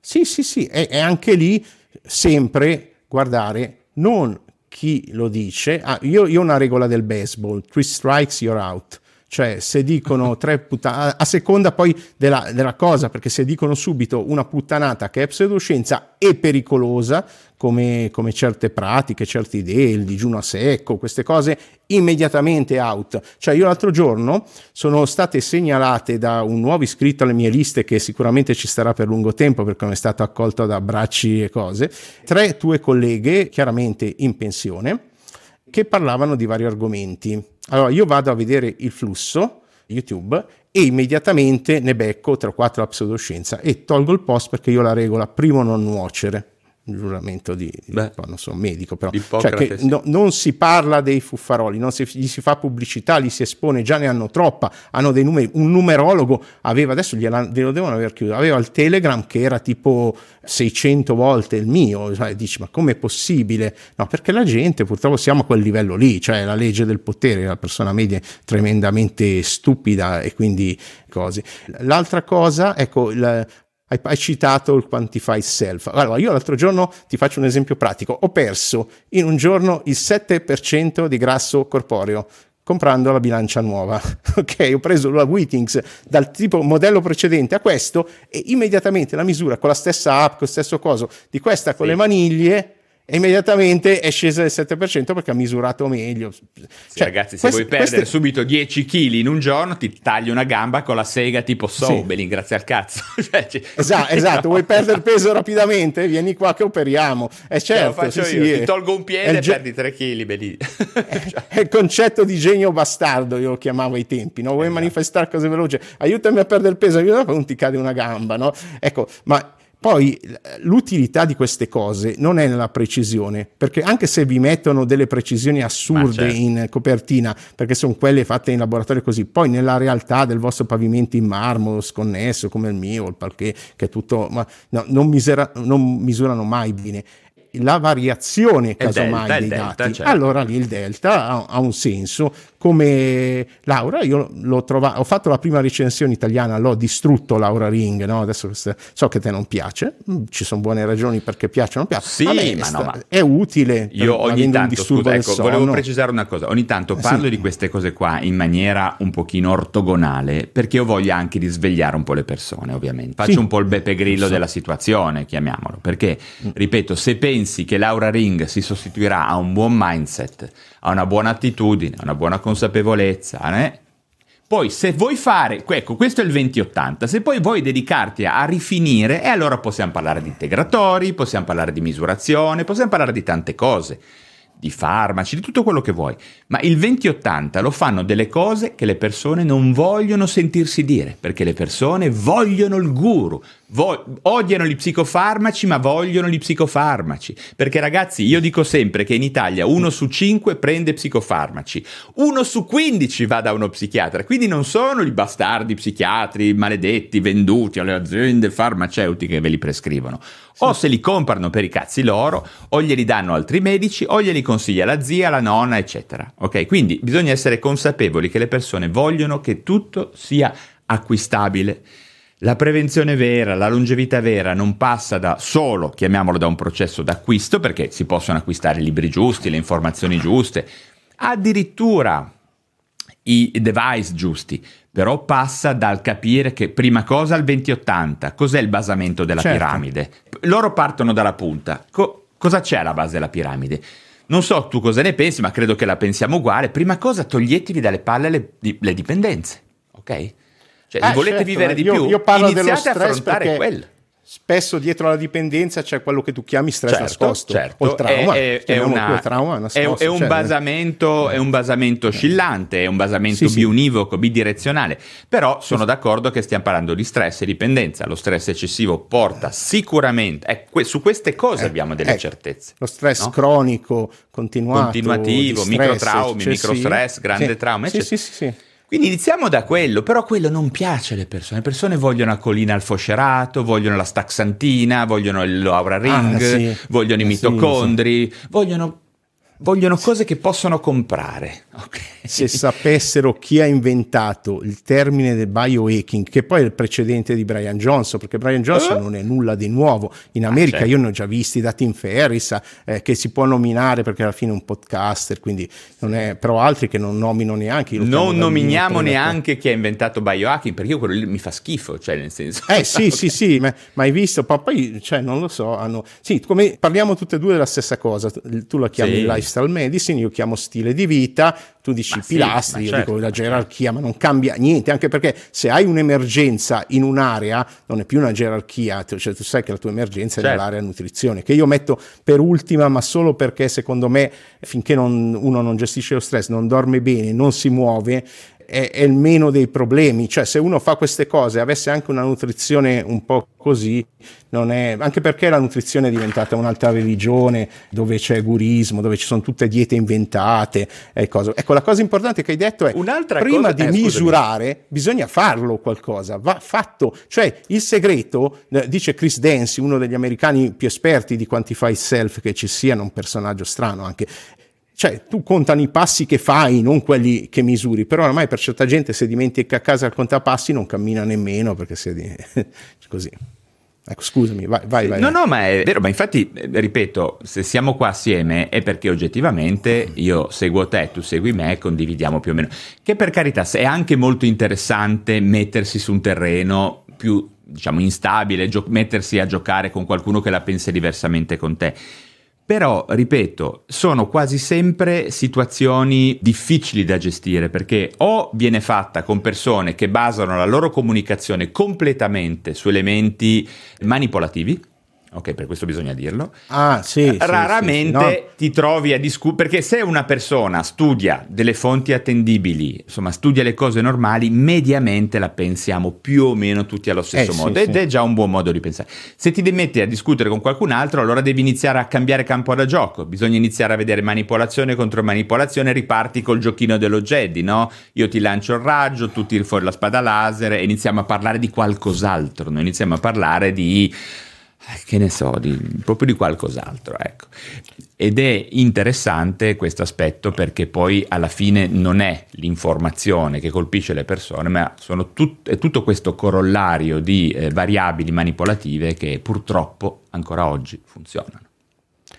Sì, sì, sì, e, e anche lì sempre guardare non chi lo dice. Ah, io, io ho una regola del baseball, three strikes you're out cioè se dicono tre puttanate, a seconda poi della, della, cosa, perché se dicono subito una puttanata che è pseudoscienza e pericolosa, come, come, certe pratiche, certe idee, il digiuno a secco, queste cose, immediatamente out. Cioè io l'altro giorno sono state segnalate da un nuovo iscritto alle mie liste che sicuramente ci starà per lungo tempo perché è stato accolto da bracci e cose, tre tue colleghe chiaramente in pensione che parlavano di vari argomenti allora io vado a vedere il flusso YouTube e immediatamente ne becco 3 o 4 la pseudoscienza e tolgo il post perché io la regola primo non nuocere il giuramento di, Beh, non so, medico, però cioè no, non si parla dei fuffaroli, non si, gli si fa pubblicità, li si espone, già ne hanno troppa, hanno dei numeri, un numerologo aveva, adesso glielo devono aver chiuso, aveva il Telegram che era tipo 600 volte il mio, cioè, dici ma com'è possibile? No, perché la gente purtroppo siamo a quel livello lì, cioè la legge del potere, la persona media è tremendamente stupida e quindi cose. L'altra cosa, ecco, il, hai, hai, citato il quantify self. Allora, io l'altro giorno ti faccio un esempio pratico. Ho perso in un giorno il 7% di grasso corporeo comprando la bilancia nuova. ok, ho preso la Wittings dal tipo modello precedente a questo e immediatamente la misura con la stessa app, con lo stesso coso di questa con sì. le maniglie e immediatamente è scesa del 7% perché ha misurato meglio. Sì, cioè, ragazzi, se queste, vuoi perdere queste... subito 10 kg in un giorno, ti tagli una gamba con la sega tipo Sobelin, sì. grazie al cazzo. cioè, esatto, esatto, vuoi perdere peso rapidamente? Vieni qua che operiamo. È certo, sì, sì, ti tolgo un piede e ge- perdi 3 kg, belli. è il concetto di genio bastardo, io lo chiamavo ai tempi, no? Vuoi esatto. manifestare cose veloci? Aiutami a perdere peso, aiutami, non ti cade una gamba, no? Ecco, ma poi l'utilità di queste cose non è nella precisione, perché anche se vi mettono delle precisioni assurde certo. in copertina, perché sono quelle fatte in laboratorio così, poi nella realtà del vostro pavimento in marmo sconnesso come il mio, il parquet, che è tutto, ma no, non, misera, non misurano mai bene la variazione casomai delta, dei dati, delta, certo. allora lì il delta ha, ha, un senso. Come Laura, io l'ho trovato, ho fatto la prima recensione italiana, l'ho distrutto Laura Ring, no? adesso so che a te non piace, mm, ci sono buone ragioni perché piace o non piace, sì, me, ma no, ma è utile. Io ogni tanto, scusa, ecco, volevo precisare una cosa, ogni tanto parlo sì. di queste cose qua in maniera un pochino ortogonale perché io voglio anche risvegliare un po' le persone, ovviamente. Faccio sì. un po' il Beppe Grillo so. della situazione, chiamiamolo, perché, mm. ripeto, se pensi che Laura Ring si sostituirà a un buon mindset, a una buona attitudine, a una buona consapevolezza, eh? Poi se vuoi fare, ecco questo è il 2080, se poi vuoi dedicarti a, a rifinire, e allora possiamo parlare di integratori, possiamo parlare di misurazione, possiamo parlare di tante cose di farmaci, di tutto quello che vuoi, ma il 2080 lo fanno delle cose che le persone non vogliono sentirsi dire, perché le persone vogliono il guru, vo- odiano gli psicofarmaci, ma vogliono gli psicofarmaci, perché ragazzi, io dico sempre che in Italia uno su cinque prende psicofarmaci, uno su quindici va da uno psichiatra, quindi non sono i bastardi psichiatri maledetti venduti alle aziende farmaceutiche che ve li prescrivono. O se li comprano per i cazzi loro, o glieli danno altri medici, o glieli consiglia la zia, la nonna, eccetera. Ok? Quindi bisogna essere consapevoli che le persone vogliono che tutto sia acquistabile. La prevenzione vera, la longevità vera non passa da solo, chiamiamolo da un processo d'acquisto, perché si possono acquistare i libri giusti, le informazioni giuste, addirittura i device giusti, però passa dal capire che prima cosa il 2080, cos'è il basamento della certo. piramide? Loro partono dalla punta. Co- cosa c'è alla base della piramide? Non so tu cosa ne pensi, ma credo che la pensiamo uguale. Prima cosa toglietevi dalle palle le, le dipendenze, ok? Cioè, eh, volete certo, vivere di io, più? Io parlo Iniziate dello stress perché... quello spesso dietro alla dipendenza c'è quello che tu chiami stress certo, nascosto certo. o trauma, è, è, una, trauma nascosto, è, è un cioè, basamento, è un basamento oscillante, è un basamento sì, biunivoco, bidirezionale, però sono sì. d'accordo che stiamo parlando di stress e dipendenza, lo stress eccessivo porta sicuramente, eh, que- su queste cose eh, abbiamo delle ecco, certezze. Lo stress no? cronico, continuato, continuativo, microtraumi, microstress, grande sì. trauma, eccetera. Sì, sì, sì. Quindi iniziamo da quello, però quello non piace alle persone. Le persone vogliono la collina al foscerato, vogliono la staxantina, vogliono il Laura Ring, ah, sì. vogliono i mitocondri, sì, sì. vogliono vogliono cose che possono comprare. Okay. Se sapessero chi ha inventato il termine del biohacking, che poi è il precedente di Brian Johnson, perché Brian Johnson uh. non è nulla di nuovo. In ah, America ah, certo. io ne ho già visti da Tim Ferris, eh, che si può nominare perché alla fine è un podcaster, quindi non è, però altri che non nomino neanche. Non nominiamo neanche chi ha inventato biohacking, perché io quello lì mi fa schifo, cioè nel senso... Eh sì, sì, sì, ma, ma hai visto, poi, cioè non lo so, hanno... Sì, come parliamo tutte e due della stessa cosa, tu la chiami sì. lifestyle medicine, io chiamo stile di vita, tu dici ma pilastri, sì, io certo, dico la gerarchia, ma non cambia niente, anche perché se hai un'emergenza in un'area non è più una gerarchia, cioè tu sai che la tua emergenza certo. è nell'area nutrizione, che io metto per ultima, ma solo perché secondo me finché non, uno non gestisce lo stress, non dorme bene, non si muove, è, è, il meno dei problemi, cioè se uno fa queste cose, avesse anche una nutrizione un po' così, non è, anche perché la nutrizione è diventata un'altra religione dove c'è gurismo, dove ci sono tutte diete inventate e cose. Ecco, la cosa importante che hai detto è Un'altra prima cosa, di eh, misurare scusami. bisogna farlo qualcosa, va fatto, cioè il segreto, eh, dice Chris Dancy, uno degli americani più esperti di quantify self che ci siano, un personaggio strano anche, cioè tu contano i passi che fai, non quelli che misuri, però ormai per certa gente se dimentica a casa il contapassi non cammina nemmeno perché si è così. Ecco, scusami, vai, vai, vai. No, no, ma è vero, ma infatti, ripeto, se siamo qua assieme è perché oggettivamente io seguo te, tu segui me, condividiamo più o meno. Che per carità è anche molto interessante mettersi su un terreno più, diciamo, instabile, gio- mettersi a giocare con qualcuno che la pensa diversamente con te. Però, ripeto, sono quasi sempre situazioni difficili da gestire perché o viene fatta con persone che basano la loro comunicazione completamente su elementi manipolativi, ok, per questo bisogna dirlo. Ah, sì. Raramente sì, sì, no. ti trovi a discutere, perché se una persona studia delle fonti attendibili, insomma, studia le cose normali, mediamente la pensiamo più o meno tutti allo stesso eh, modo, sì, ed è già un buon modo di pensare. Se ti metti a discutere con qualcun altro, allora devi iniziare a cambiare campo da gioco, bisogna iniziare a vedere manipolazione contro manipolazione, riparti col giochino dello Jedi, no? Io ti lancio il raggio, tu tiri fuori la spada laser e iniziamo a parlare di qualcos'altro, noi iniziamo a parlare di eh, che ne so, di, proprio di qualcos'altro. Ecco. Ed è interessante questo aspetto perché poi alla fine non è l'informazione che colpisce le persone, ma tut, è tutto questo corollario di eh, variabili manipolative che purtroppo ancora oggi funzionano.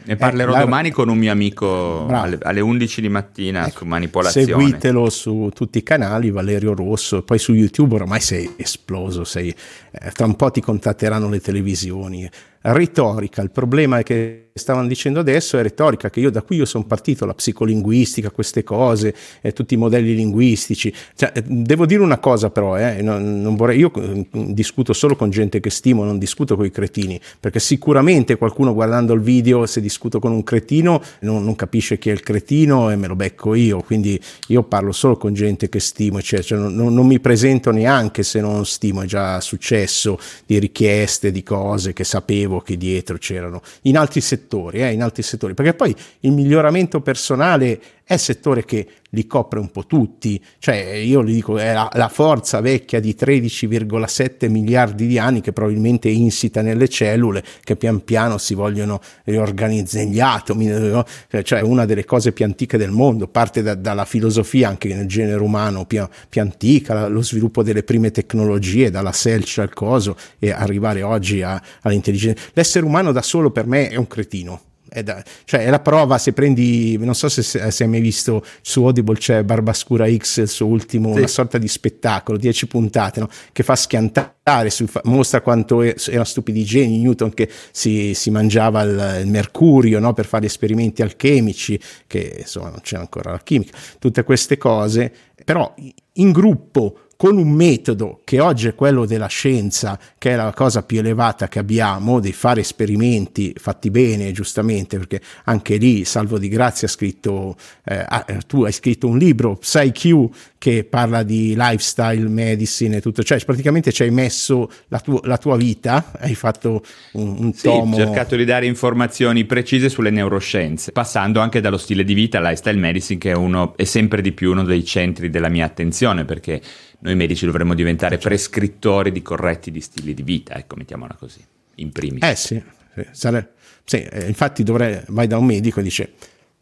Ne eh, parlerò eh, la... domani con un mio amico alle, alle, 11 di mattina ecco, su manipolazione. Seguitelo su tutti i canali, Valerio Rosso, poi su YouTube ormai sei esploso, sei, eh, tra un po' ti contatteranno le televisioni retorica. Il problema che stavano dicendo adesso è retorica, che io da qui io sono partito, la psicolinguistica, queste cose, eh, tutti i modelli linguistici. Cioè, eh, devo dire una cosa però, eh, non, non vorrei, io eh, discuto solo con gente che stimo, non discuto con i cretini, perché sicuramente qualcuno guardando il video, se discuto con un cretino, non, non capisce chi è il cretino e me lo becco io, quindi io parlo solo con gente che stimo, cioè, cioè non, non mi presento neanche se non stimo, è già successo di richieste, di cose che sapevo sapevo che dietro c'erano in altri settori, eh, in altri settori, perché poi il miglioramento personale è settore che li copre un po' tutti, cioè io gli dico è la, la forza vecchia di 13,7 miliardi di anni che probabilmente è insita nelle cellule che pian piano si vogliono riorganizzare gli atomi, cioè una delle cose più antiche del mondo, parte da, dalla filosofia anche nel genere umano più, più antica, lo sviluppo delle prime tecnologie, dalla selcia al coso e arrivare oggi a, all'intelligenza. L'essere umano da solo per me è un cretino è, da, cioè è la prova se prendi, non so se, se hai mai visto su Audible c'è Barbascura X, il suo ultimo, sì. una sorta di spettacolo, 10 puntate, no? che fa schiantare, su, mostra quanto erano stupidi i geni, Newton che si, si mangiava il, il mercurio no? per fare esperimenti alchemici, che insomma non c'è ancora la chimica, tutte queste cose, però in gruppo con un metodo che oggi è quello della scienza, che è la cosa più elevata che abbiamo, di fare esperimenti fatti bene, giustamente, perché anche lì Salvo di Grazia ha scritto, eh, tu hai scritto un libro, PsyQ, che parla di lifestyle, medicine e tutto, cioè praticamente ci hai messo la, tu- la tua vita, hai fatto un, un sì, tomo. Ho cercato di dare informazioni precise sulle neuroscienze, passando anche dallo stile di vita, lifestyle medicine, che è, uno, è sempre di più uno dei centri della mia attenzione, perché noi medici dovremmo diventare prescrittori di corretti di stili di vita, ecco, mettiamola così, in primis. Eh sì, sì, sare- sì eh, infatti dovrei, vai da un medico e dice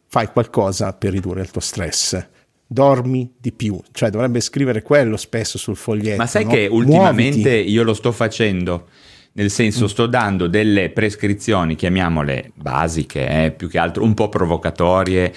fai qualcosa per ridurre il tuo stress dormi di più, cioè dovrebbe scrivere quello spesso sul foglietto. Ma sai no? che ultimamente Muoviti. io lo sto facendo, nel senso sto dando delle prescrizioni, chiamiamole basiche, eh, più che altro un po' provocatorie,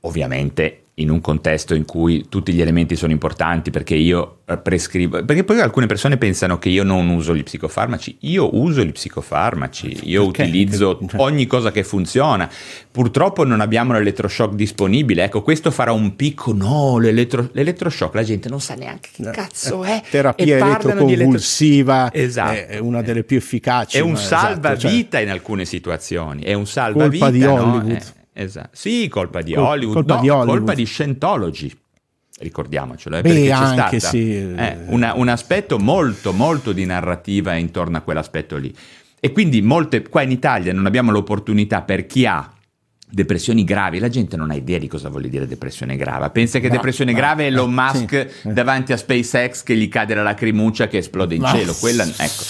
ovviamente in un contesto in cui tutti gli elementi sono importanti perché io eh, prescrivo, perché poi alcune persone pensano che io non uso gli psicofarmaci, io uso gli psicofarmaci, io perché? utilizzo cioè ogni cosa che funziona, purtroppo non abbiamo l'elettroshock disponibile, ecco questo farà un picco, no l'elettro, l'elettroshock la gente non sa neanche che cazzo è, terapia elettroconvulsiva esatto. è una delle più efficaci, è un salvavita esatto, cioè... in alcune situazioni, è un salvavita, colpa di Hollywood. No? Esatto. Sì, colpa di Col- Hollywood, colpa, no, di Hollywood. colpa di Scientology. Ricordiamocelo, eh, Beh, anche stata, sì. eh, una, un aspetto molto, molto di narrativa intorno a quell'aspetto lì. E quindi molte, qua in Italia non abbiamo l'opportunità per chi ha depressioni gravi, la gente non ha idea di cosa vuol dire depressione grave. Pensa che no, depressione no, grave è Elon Musk sì. davanti a SpaceX che gli cade la lacrimuccia che esplode in cielo. Quella, ecco.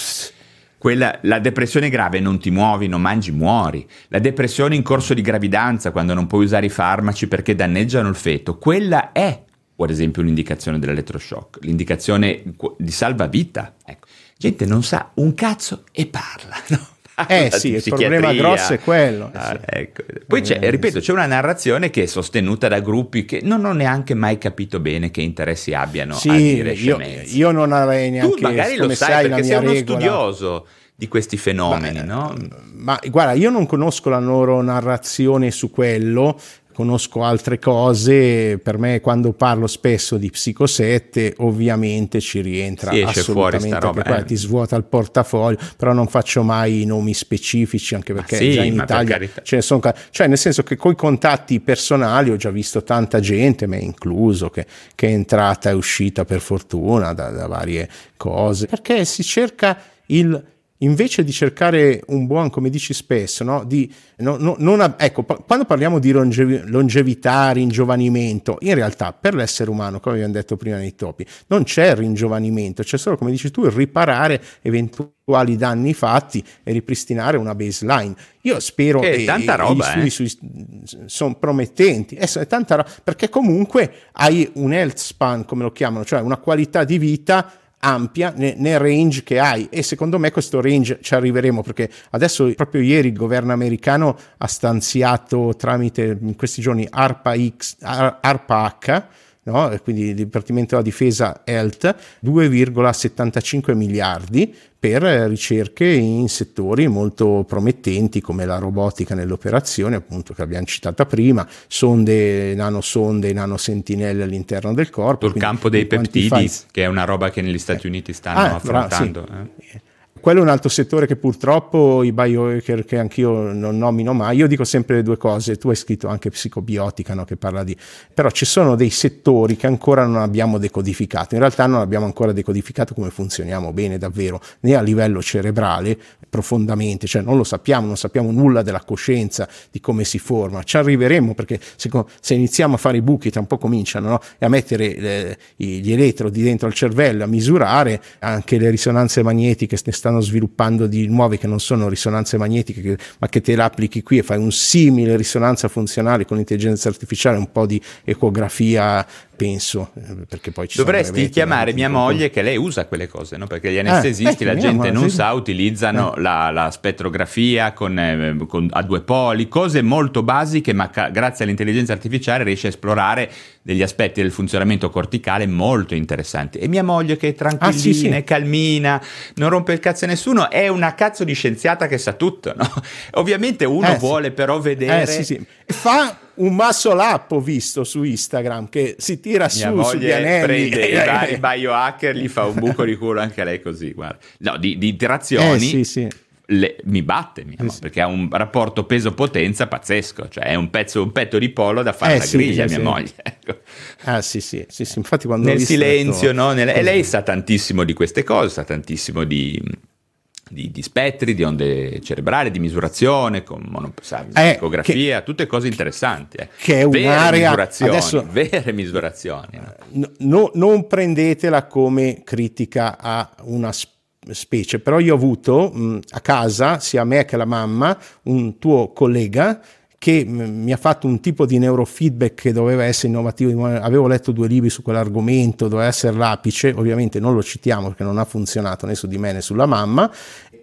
Quella, la depressione grave non ti muovi, non mangi, muori. La depressione in corso di gravidanza, quando non puoi usare i farmaci perché danneggiano il feto, quella è, ad esempio, un'indicazione dell'elettroshock, l'indicazione di salvavita. Ecco. Gente non sa un cazzo e parla. No? Eh sì, il problema grosso è quello. Ah, ecco. Poi c'è, eh, ripeto, c'è una narrazione che è sostenuta da gruppi che non ho neanche mai capito bene che interessi abbiano sì, a dire io, io, non avrei neanche... Tu magari lo sai perché sei uno regola. studioso di questi fenomeni, ma, no? Ma guarda, io non conosco la loro narrazione su quello, conosco altre cose, per me quando parlo spesso di Psico 7 ovviamente ci rientra sì, assolutamente roba, perché eh. ti svuota il portafoglio, però non faccio mai nomi specifici anche perché sì, già in Italia ce ne sono, cioè nel senso che con i contatti personali ho già visto tanta gente, me incluso, che, che è entrata e uscita per fortuna da, da varie cose, perché si cerca il invece di cercare un buon, come dici spesso, no? di, no, no, non, ecco, quando parliamo di longev- longevità, ringiovanimento, in realtà per l'essere umano, come abbiamo detto prima nei topi, non c'è ringiovanimento, c'è solo, come dici tu, il riparare eventuali danni fatti e ripristinare una baseline. Io spero che, tanta roba, gli studi eh. sono promettenti, è, è tanta roba, perché comunque hai un health span, come lo chiamano, cioè una qualità di vita ampia nel range che hai. E secondo me questo range ci arriveremo perché adesso proprio ieri il governo americano ha stanziato tramite in questi giorni ARPA, X, ARPA H no? quindi il Dipartimento della Difesa Health 2,75 miliardi per ricerche in settori molto promettenti come la robotica nelle operazioni, appunto che abbiamo citato prima, sonde, nanosonde, nanosentinelle all'interno del corpo. Sul campo dei peptidi, fai... che è una roba che negli Stati Uniti stanno ah, affrontando. Bravo, sì. eh. Quello è un altro settore che purtroppo i biohacker, che anch'io non nomino mai, io dico sempre le due cose, tu hai scritto anche psicobiotica, no, che parla di... però ci sono dei settori che ancora non abbiamo decodificato, in realtà non abbiamo ancora decodificato come funzioniamo bene davvero, né a livello cerebrale, profondamente, cioè non lo sappiamo, non sappiamo nulla della coscienza, di come si forma, ci arriveremo perché se, se iniziamo a fare i buchi, tra un po' cominciano no, e a mettere eh, gli elettrodi dentro al cervello, a misurare anche le risonanze magnetiche ne stanno sviluppando di nuove che non sono risonanze magnetiche, che, ma che te le applichi qui e fai un simile risonanza funzionale con l'intelligenza artificiale, un po' di ecografia penso, eh, perché poi ci Dovresti chiamare mia moglie che lei usa quelle cose, no? perché gli eh, anestesisti, eh, la gente non sa, utilizzano eh. La, la, spettrografia con, eh, con, a due poli, cose molto basiche, ma ca- grazie all'intelligenza artificiale riesce a esplorare degli aspetti del funzionamento corticale molto interessanti. E mia moglie che è tranquillina, ah, sì, sì. calmina, non rompe il cazzo a nessuno, è una cazzo di scienziata che sa tutto. No? Ovviamente uno vuole sì. però vedere... Sì, Fa un muscle up ho visto su Instagram che si tira Mia su sugli anelli prende i vari biohacker gli fa un buco di culo anche lei così guarda no di, di interazioni eh, sì, sì. Le, mi batte mia, sì, perché ha un rapporto peso-potenza pazzesco, cioè è un pezzo, un petto di polo da fare eh, la sì, griglia, sì, mia moglie. Ecco. Ah sì, sì, sì, infatti quando Nel silenzio, detto... no? Nel, e lei sa tantissimo di queste cose, sa tantissimo di, di, di, spettri, di onde cerebrali, di misurazione, con monopsicografia, eh, tutte cose interessanti. Eh. Che è un'area... Vere misurazioni, adesso, vere misurazioni. No? No, non prendetela come critica a una specie, però io ho avuto mh, a casa, sia a me che alla mamma, un tuo collega che mi ha fatto un tipo di neurofeedback che doveva essere innovativo. Avevo letto due libri su quell'argomento, doveva essere l'apice, ovviamente non lo citiamo perché non ha funzionato né su di me né sulla mamma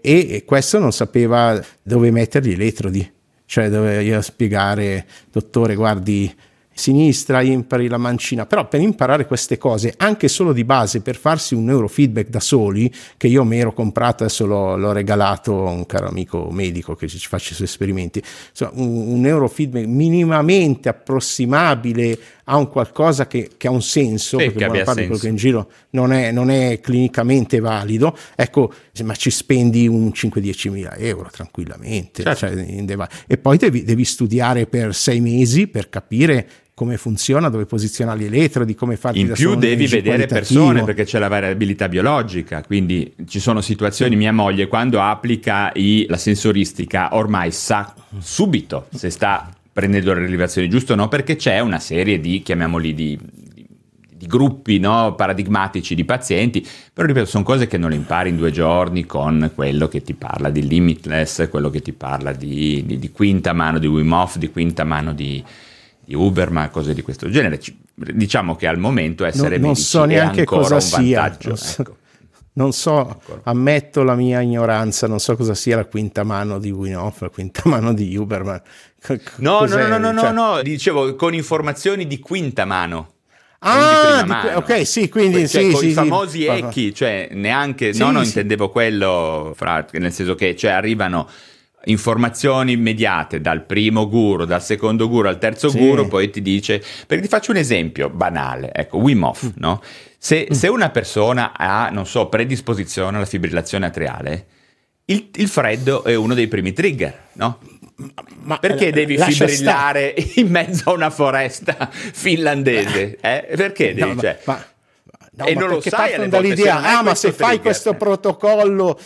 e questo non sapeva dove mettere gli elettrodi. Cioè doveva spiegare, dottore, guardi, sinistra, impari la mancina, però per imparare queste cose, anche solo di base, per farsi un neurofeedback da soli, che io mi ero comprato, adesso l'ho, l'ho regalato a un caro amico medico che ci faccia i suoi esperimenti, insomma, un, un neurofeedback minimamente approssimabile a un qualcosa che, che ha un senso, sì, perché buona parte di quello che in giro non è, non è clinicamente valido, ecco, ma ci spendi un 5-10 mila euro tranquillamente. Certo. Cioè, e poi devi, devi studiare per sei mesi per capire come funziona, dove posizionare gli elettrodi, come farti In più devi vedere persone perché c'è la variabilità biologica, quindi ci sono situazioni, mia moglie quando applica i, la sensoristica ormai sa subito se sta prendendo le rilevazioni giuste o no, perché c'è una serie di, chiamiamoli, di, di, di gruppi no, paradigmatici di pazienti, però ripeto, sono cose che non le impari in due giorni con quello che ti parla di limitless, quello che ti parla di, di quinta mano di Wim Hof, di quinta mano di di Uber, ma cose di questo genere. Diciamo che al momento essere non, non so neanche cosa sia. Non so, ecco. non so ammetto la mia ignoranza, non so cosa sia la quinta mano di Winoff, la quinta mano di Uber. Ma no, no, no, no, no, cioè... no, dicevo con informazioni di quinta mano. Ah, di, ok, sì, quindi cioè, sì, con sì, i famosi sì. ecchi, cioè neanche, sì, no, non intendevo quello, fra, nel senso che cioè, arrivano informazioni immediate dal primo guru, dal secondo guru al terzo sì. guru, poi ti dice, perché ti faccio un esempio banale, ecco, Wim Hof, mm. no? Se, mm. se, una persona ha, non so, predisposizione alla fibrillazione atriale, il, il freddo è uno dei primi trigger, no? Ma perché devi fibrillare stare. in mezzo a una foresta finlandese? Eh? Perché devi, no, cioè, ma, No, e non lo sai dall'idea, ah ma se fai questo protocollo,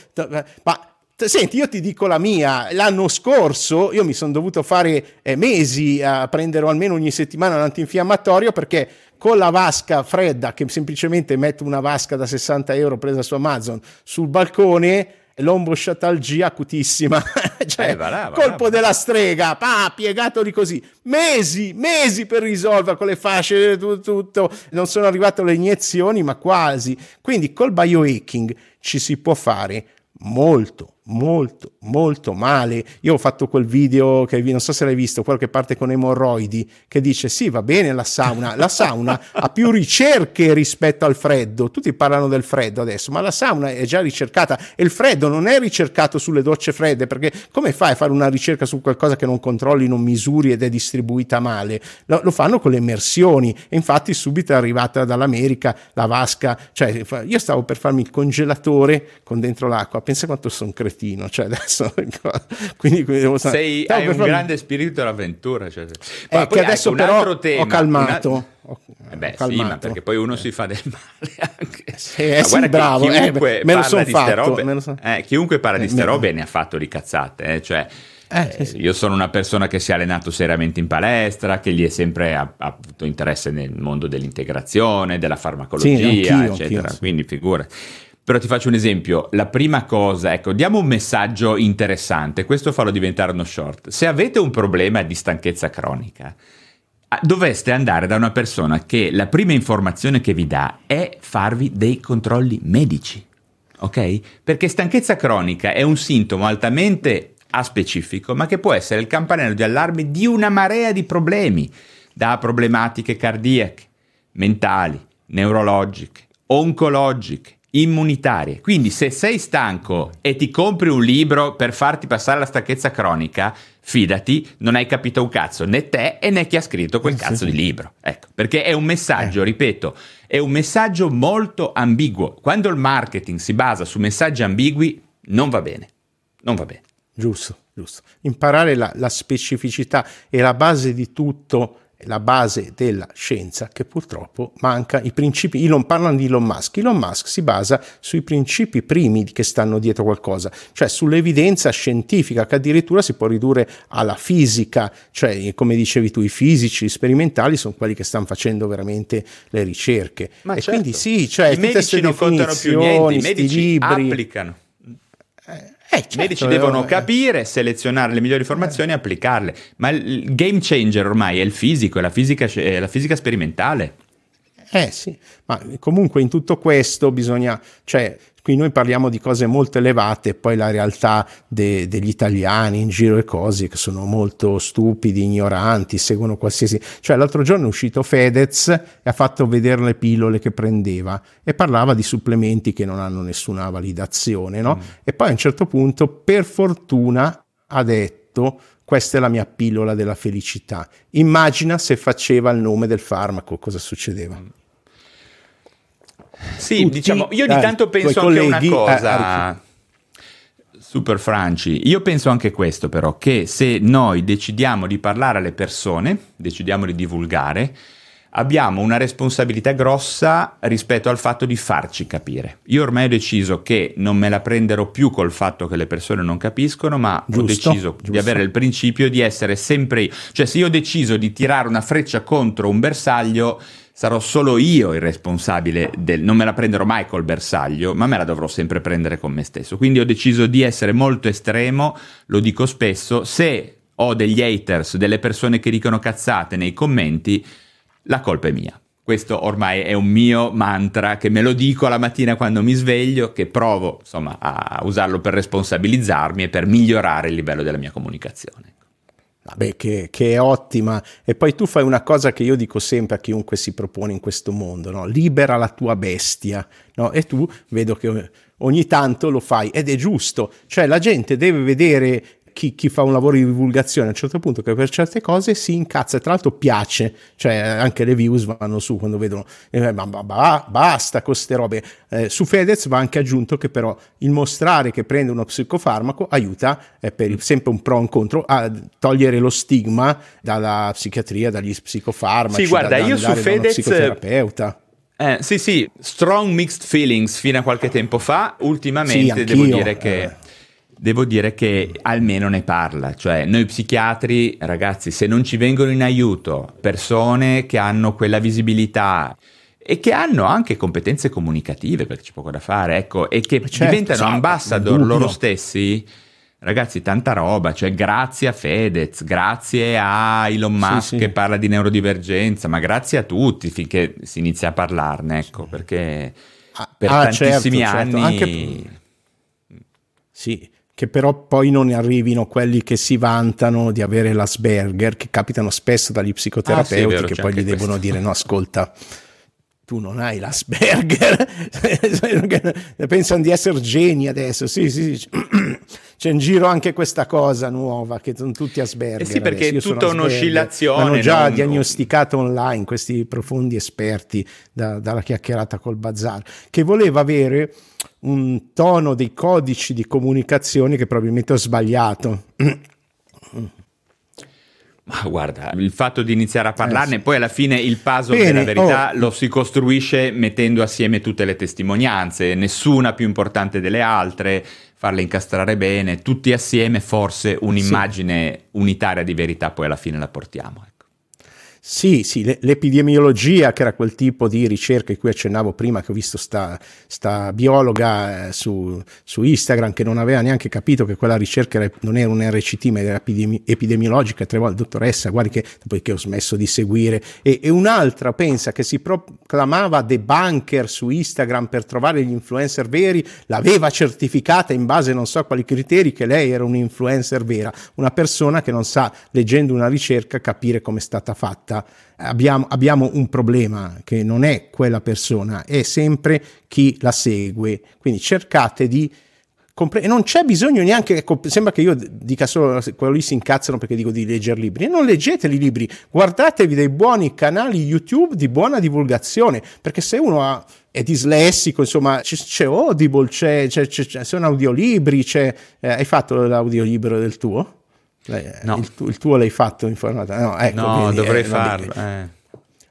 ma Senti, io ti dico la mia, l'anno scorso io mi sono dovuto fare eh, mesi a prendere almeno ogni settimana un antinfiammatorio perché con la vasca fredda, che semplicemente metto una vasca da 60 euro presa su Amazon sul balcone, lombosciatalgia acutissima, cioè eh, va là, va colpo là, della strega, pa, piegato di così, mesi, mesi per risolvere con le fasce, tutto, tutto, non sono arrivate le iniezioni, ma quasi. Quindi col biohacking ci si può fare molto, molto, molto male. Io ho fatto quel video che non so se l'hai visto, quello che parte con emorroidi, che dice sì, va bene la sauna, la sauna ha più ricerche rispetto al freddo. Tutti parlano del freddo adesso, ma la sauna è già ricercata e il freddo non è ricercato sulle docce fredde, perché come fai a fare una ricerca su qualcosa che non controlli, non misuri ed è distribuita male? Lo, lo fanno con le immersioni e infatti subito è arrivata dall'America la vasca, cioè io stavo per farmi il congelatore con dentro l'acqua, pensa quanto sono cretino cretino, cioè adesso quindi, quindi devo Sei, hai un farmi... grande spirito dell'avventura, cioè. Ma eh, che adesso ecco, però tema, ho calmato. Una... Eh beh, sì, ma perché poi uno si fa del male anche. Sì, eh, sì, bravo, chiunque eh, me lo sono fatto. Robe, so... eh, chiunque parla di ste robe ne ha fatto di cazzate, eh, cioè... Eh, sì, sì. Io sono una persona che si è allenato seriamente in palestra, che gli è sempre ha, ha avuto interesse nel mondo dell'integrazione, della farmacologia, sì, anch'io, eccetera. Anch'io, Quindi figura. Però ti faccio un esempio, la prima cosa, ecco, diamo un messaggio interessante, questo farlo diventare uno short. Se avete un problema di stanchezza cronica, dovreste andare da una persona che la prima informazione che vi dà è farvi dei controlli medici, ok? Perché stanchezza cronica è un sintomo altamente aspecifico, ma che può essere il campanello di allarme di una marea di problemi, da problematiche cardiache, mentali, neurologiche, oncologiche, immunitarie. Quindi se sei stanco e ti compri un libro per farti passare la stanchezza cronica, fidati, non hai capito un cazzo né te e né chi ha scritto quel eh, cazzo di libro. Ecco, perché è un messaggio, eh. ripeto, è un messaggio molto ambiguo. Quando il marketing si basa su messaggi ambigui, non va bene. Non va bene. Giusto, giusto. Imparare la, la specificità è la base di tutto la base della scienza che purtroppo manca i principi. Elon parlano di Elon Musk. Elon Musk si basa sui principi primi che stanno dietro qualcosa, cioè sull'evidenza scientifica che addirittura si può ridurre alla fisica, cioè come dicevi tu, i fisici, sperimentali sono quelli che stanno facendo veramente le ricerche. Ma e certo. quindi sì, cioè I medici non contano più niente, i medici libri, applicano. Eh, eh, certo, I medici devono eh, capire, selezionare le migliori informazioni e applicarle. Ma il game changer ormai è il fisico, è la fisica, è la fisica sperimentale. Eh sì, ma comunque in tutto questo bisogna, cioè Qui noi parliamo di cose molto elevate, poi la realtà de, degli italiani in giro e cose che sono molto stupidi, ignoranti, seguono qualsiasi... Cioè l'altro giorno è uscito Fedez e ha fatto vedere le pillole che prendeva e parlava di supplementi che non hanno nessuna validazione, no? Mm. E poi a un certo punto, per fortuna, ha detto questa è la mia pillola della felicità. Immagina se faceva il nome del farmaco, cosa succedeva? Mm. Sì, Tutti, diciamo, io di tanto penso anche una eh, cosa. Eh, Super Franci, io penso anche questo però, che se noi decidiamo di parlare alle persone, decidiamo di divulgare, abbiamo una responsabilità grossa rispetto al fatto di farci capire. Io ormai ho deciso che non me la prenderò più col fatto che le persone non capiscono, ma giusto, ho deciso giusto. di avere il principio di essere sempre io. Cioè se io ho deciso di tirare una freccia contro un bersaglio, sarò solo io il responsabile del... non me la prenderò mai col bersaglio, ma me la dovrò sempre prendere con me stesso. Quindi ho deciso di essere molto estremo, lo dico spesso, se ho degli haters, delle persone che dicono cazzate nei commenti, la colpa è mia. Questo ormai è un mio mantra che me lo dico la mattina quando mi sveglio, che provo insomma a usarlo per responsabilizzarmi e per migliorare il livello della mia comunicazione. Vabbè, che, che, è ottima. E poi tu fai una cosa che io dico sempre a chiunque si propone in questo mondo, no? libera la tua bestia. No? E tu vedo che ogni tanto lo fai ed è giusto. Cioè la gente deve vedere chi, chi, fa un lavoro di divulgazione a un certo punto che per certe cose si incazza e tra l'altro piace, cioè anche le views vanno su quando vedono eh, ma, ma, ma, basta con queste robe. Eh, su Fedez va anche aggiunto che però il mostrare che prende uno psicofarmaco aiuta eh, per il, sempre un pro e un contro a togliere lo stigma dalla psichiatria, dagli psicofarmaci. Sì, guarda, da, io su Fedez psicoterapeuta. Eh, sì, sì, strong mixed feelings fino a qualche tempo fa. Ultimamente sì, devo dire che eh devo dire che almeno ne parla, cioè noi psichiatri, ragazzi, se non ci vengono in aiuto persone che hanno quella visibilità e che hanno anche competenze comunicative, perché c'è poco da fare, ecco, e che certo, diventano esatto, ambassador loro stessi, ragazzi, tanta roba, cioè grazie a Fedez, grazie a Elon Musk sì, sì. che parla di neurodivergenza, ma grazie a tutti finché si inizia a parlarne, ecco, perché ah, per ah, tantissimi certo, certo. anni... Anche... Sì, che però poi non arrivino quelli che si vantano di avere l'Asperger, che capitano spesso dagli psicoterapeuti, ah, sì, vero, che poi gli devono dire no, ascolta, tu non hai l'Asperger, pensano di essere geni adesso, sì, sì, sì. c'è in giro anche questa cosa nuova che sono tutti Asperger. Eh sì, perché è tutta un'oscillazione. Hanno già non... diagnosticato online questi profondi esperti da, dalla chiacchierata col bazar, che voleva avere un tono dei codici di comunicazione che probabilmente ho sbagliato. Ma guarda, il fatto di iniziare a parlarne, eh sì. poi alla fine il puzzle Bene, della verità oh. lo si costruisce mettendo assieme tutte le testimonianze, nessuna più importante delle altre, farle incastrare bene, tutti assieme forse un'immagine sì. unitaria di verità poi alla fine la portiamo. Sì, sì, l'epidemiologia, che era quel tipo di ricerca di cui accennavo prima, che ho visto sta, sta biologa eh, su, su, Instagram che non aveva neanche capito che quella ricerca era, non era un RCT ma era epidemi, epidemiologica, tre volte, dottoressa, guardi che dopodiché ho smesso di seguire. E, e un'altra pensa che si proclamava debunker su Instagram per trovare gli influencer veri, l'aveva certificata in base non so a quali criteri che lei era un influencer vera, una persona che non sa, leggendo una ricerca, capire come è stata fatta fatta, abbiamo, abbiamo un problema che non è quella persona, è sempre chi la segue. Quindi cercate di e non c'è bisogno neanche, ecco, sembra che io dica solo quello lì si incazzano perché dico di leggere libri, non leggeteli i libri, guardatevi dei buoni canali YouTube di buona divulgazione, perché se uno ha, è dislessico, insomma, c'è, c'è Audible, c'è, c'è, c'è, sono audiolibri, c'è, eh, hai fatto l'audiolibro del tuo? No. Il, tu, il, tuo l'hai fatto in formato. No, ecco, no quindi, dovrei eh, farlo. Eh.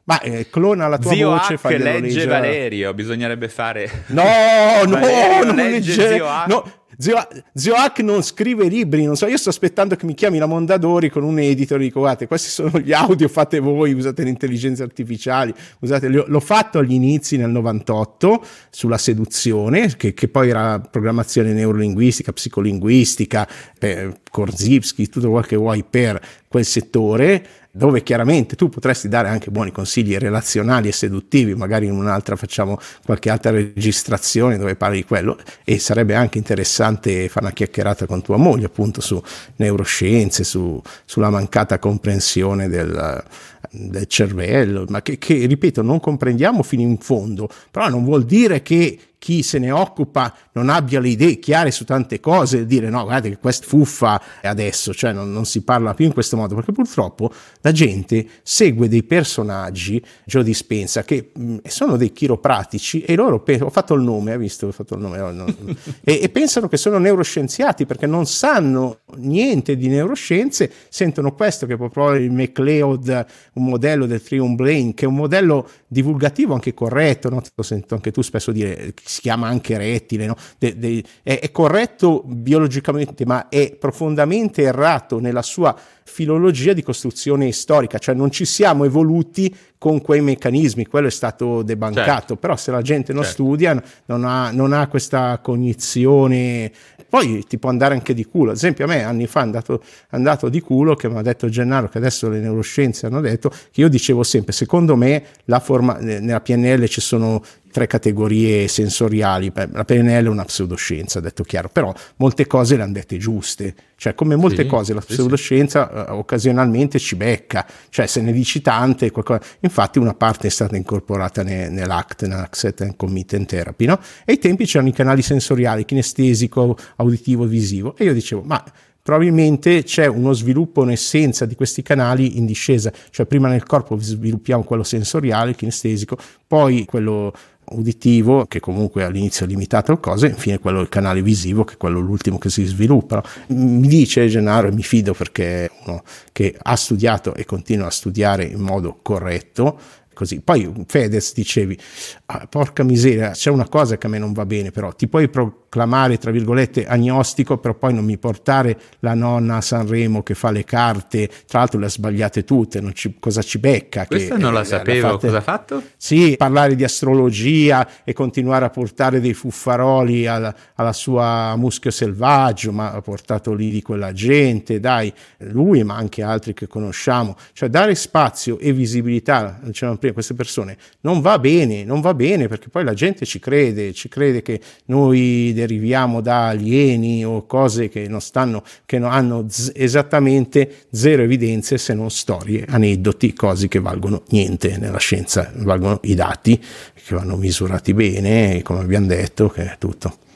Ma eh, clona la tua Zio voce. H legge leggere. Valerio, bisognerebbe fare. No, no, non legge. legge no, Zio, Zio Hack non scrive libri, non so, io sto aspettando che mi chiami la Mondadori con un editor e dico guardate, questi sono gli audio, fate voi, usate le intelligenze artificiali, usate, l'ho fatto agli inizi nel 98 sulla seduzione, che, che poi era programmazione neurolinguistica, psicolinguistica, per Korzybski, tutto quel che vuoi per quel settore dove chiaramente tu potresti dare anche buoni consigli relazionali e seduttivi, magari in un'altra facciamo qualche altra registrazione dove parli di quello e sarebbe anche interessante fare una chiacchierata con tua moglie appunto su neuroscienze, su, sulla mancata comprensione del, del cervello, ma che, che ripeto non comprendiamo fino in fondo, però non vuol dire che chi se ne occupa non abbia le idee chiare su tante cose, dire no, guardate che questa fuffa è adesso, cioè non, non, si parla più in questo modo, perché purtroppo la gente segue dei personaggi, Joe Dispensa, che mh, sono dei chiropratici e loro, pe- ho fatto il nome, hai visto, ho fatto il nome, no, no, e, e, pensano che sono neuroscienziati perché non sanno niente di neuroscienze, sentono questo che proprio il McLeod, un modello del Triumph Brain, che è un modello divulgativo anche corretto, no? lo sento anche tu spesso dire si chiama anche rettile, no? de, de, è, è corretto biologicamente, ma è profondamente errato nella sua filologia di costruzione storica, cioè non ci siamo evoluti con quei meccanismi, quello è stato debancato, certo. però se la gente non certo. studia non ha, non ha, questa cognizione, poi ti può andare anche di culo, ad esempio a me anni fa è andato, andato di culo che mi ha detto Gennaro, che adesso le neuroscienze hanno detto, che io dicevo sempre, secondo me la forma, nella PNL ci sono tre categorie sensoriali. La PNL è una pseudoscienza, detto chiaro, però molte cose le hanno dette giuste. Cioè, come molte sì, cose, la pseudoscienza sì. Uh, occasionalmente ci becca, cioè se ne dici tante, qualcosa... infatti una parte è stata incorporata ne, nell'ACT, nell'Accent and Commitment Therapy, no? E ai tempi c'erano i canali sensoriali, kinestesico, auditivo, visivo, e io dicevo, ma probabilmente c'è uno sviluppo, un'essenza di questi canali in discesa, cioè prima nel corpo sviluppiamo quello sensoriale, kinestesico, poi quello uditivo, che comunque all'inizio è limitato a cose, e infine quello del canale visivo, che è quello l'ultimo che si sviluppa. Mi dice Gennaro, e mi fido perché è uno che ha studiato e continua a studiare in modo corretto, così. Poi Fedez dicevi, ah, porca miseria, c'è una cosa che a me non va bene, però ti puoi proclamare, tra virgolette, agnostico, però poi non mi portare la nonna a Sanremo che fa le carte, tra l'altro le ha sbagliate tutte, ci, cosa ci becca? Questa che, non la eh, sapevo, fatte, cosa ha fatto? Sì, parlare di astrologia e continuare a portare dei fuffaroli alla, alla sua muschio selvaggio, ma ha portato lì di quella gente, dai, lui ma anche altri che conosciamo, cioè dare spazio e visibilità, dicevamo prima, queste persone non va bene, non va bene perché poi la gente ci crede, ci crede che noi deriviamo da alieni o cose che non stanno, che non hanno z- esattamente zero evidenze se non storie, aneddoti, cose che valgono niente nella scienza, valgono i dati che vanno misurati bene, come abbiamo detto, che è tutto.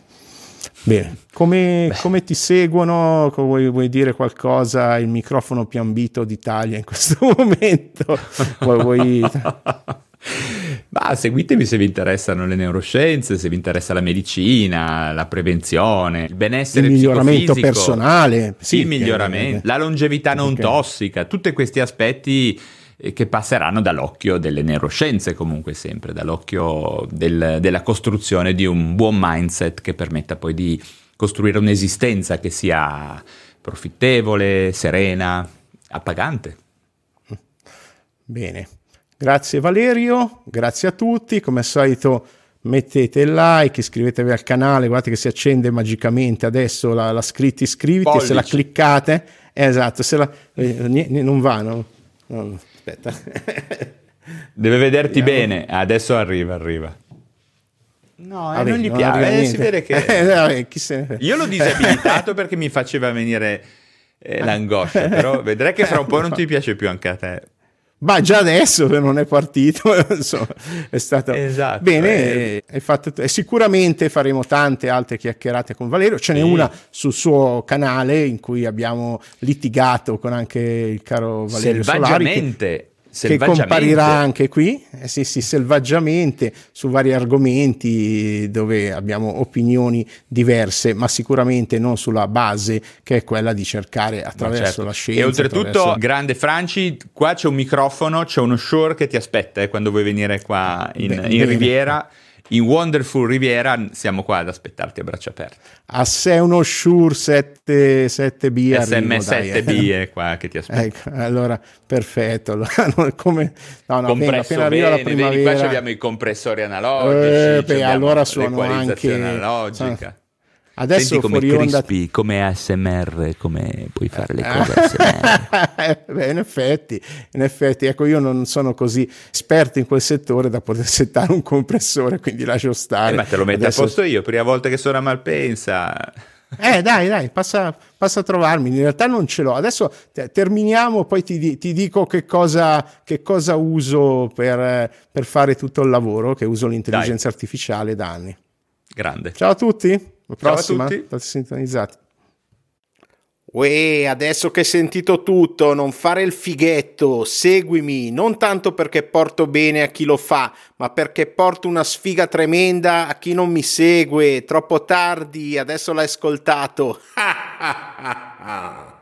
Bene, come, come, ti seguono? Vuoi, vuoi, dire qualcosa? Il microfono più ambito d'Italia in questo momento? Vuoi, vuoi... Ma seguitemi se vi interessano le neuroscienze, se vi interessa la medicina, la prevenzione, il benessere il miglioramento personale, sì, il miglioramento, la longevità non okay. tossica, tutti questi aspetti che passeranno dall'occhio delle neuroscienze comunque sempre, dall'occhio del, della costruzione di un buon mindset che permetta poi di costruire un'esistenza che sia profittevole, serena, appagante. Bene, grazie Valerio, grazie a tutti, come al solito mettete il like, iscrivetevi al canale, guardate che si accende magicamente adesso la, la scritta iscriviti, Pollici. se la cliccate, esatto, se la, eh, non va, no? no aspetta. Deve vederti Vediamo. bene, adesso arriva, arriva. No, eh, non gli non piace, eh, si vede che... eh, Io l'ho disabilitato perché mi faceva venire eh, l'angoscia, però vedrai che fra un po' non ti piace più anche a te. Ma già adesso che non è partito, insomma, è stato esatto, bene. Eh. È fatto, sicuramente faremo tante altre chiacchierate con Valerio. Ce n'è sì. una sul suo canale in cui abbiamo litigato con anche il caro Valerio Solari. Che, che comparirà anche qui, eh sì, sì, selvaggiamente su vari argomenti dove abbiamo opinioni diverse, ma sicuramente non sulla base che è quella di cercare attraverso certo. la scienza. E oltretutto, attraverso... grande Franci, qua c'è un microfono, c'è uno shore che ti aspetta eh, quando vuoi venire qua in, bene, in Riviera in Wonderful Riviera siamo qua ad aspettarti a braccia aperte. A se uno Shure 7, 7B SM7B è qua che ti aspetta. Ecco, allora perfetto. Allora, come, no, no, appena, appena arriva la primavera... Qua abbiamo i compressori analogici, eh, beh, allora sono anche analogica. Adesso Senti come Crispy, onda... come ASMR, come puoi fare le cose ASMR. Beh, in effetti, in effetti, ecco, io non sono così esperto in quel settore da poter settare un compressore, quindi lascio stare. Eh, ma te lo metto Adesso... a posto io, prima volta che sono a Malpensa. Eh dai, dai, passa, passa, a trovarmi. In realtà non ce l'ho. Adesso te, terminiamo, poi ti, ti dico che cosa, che cosa uso per, per, fare tutto il lavoro, che uso l'intelligenza dai. artificiale da anni. Grande. Ciao a tutti. La prossima, state sintonizzati. Uè, adesso che hai sentito tutto, non fare il fighetto, seguimi, non tanto perché porto bene a chi lo fa, ma perché porto una sfiga tremenda a chi non mi segue. Troppo tardi, adesso l'hai ascoltato.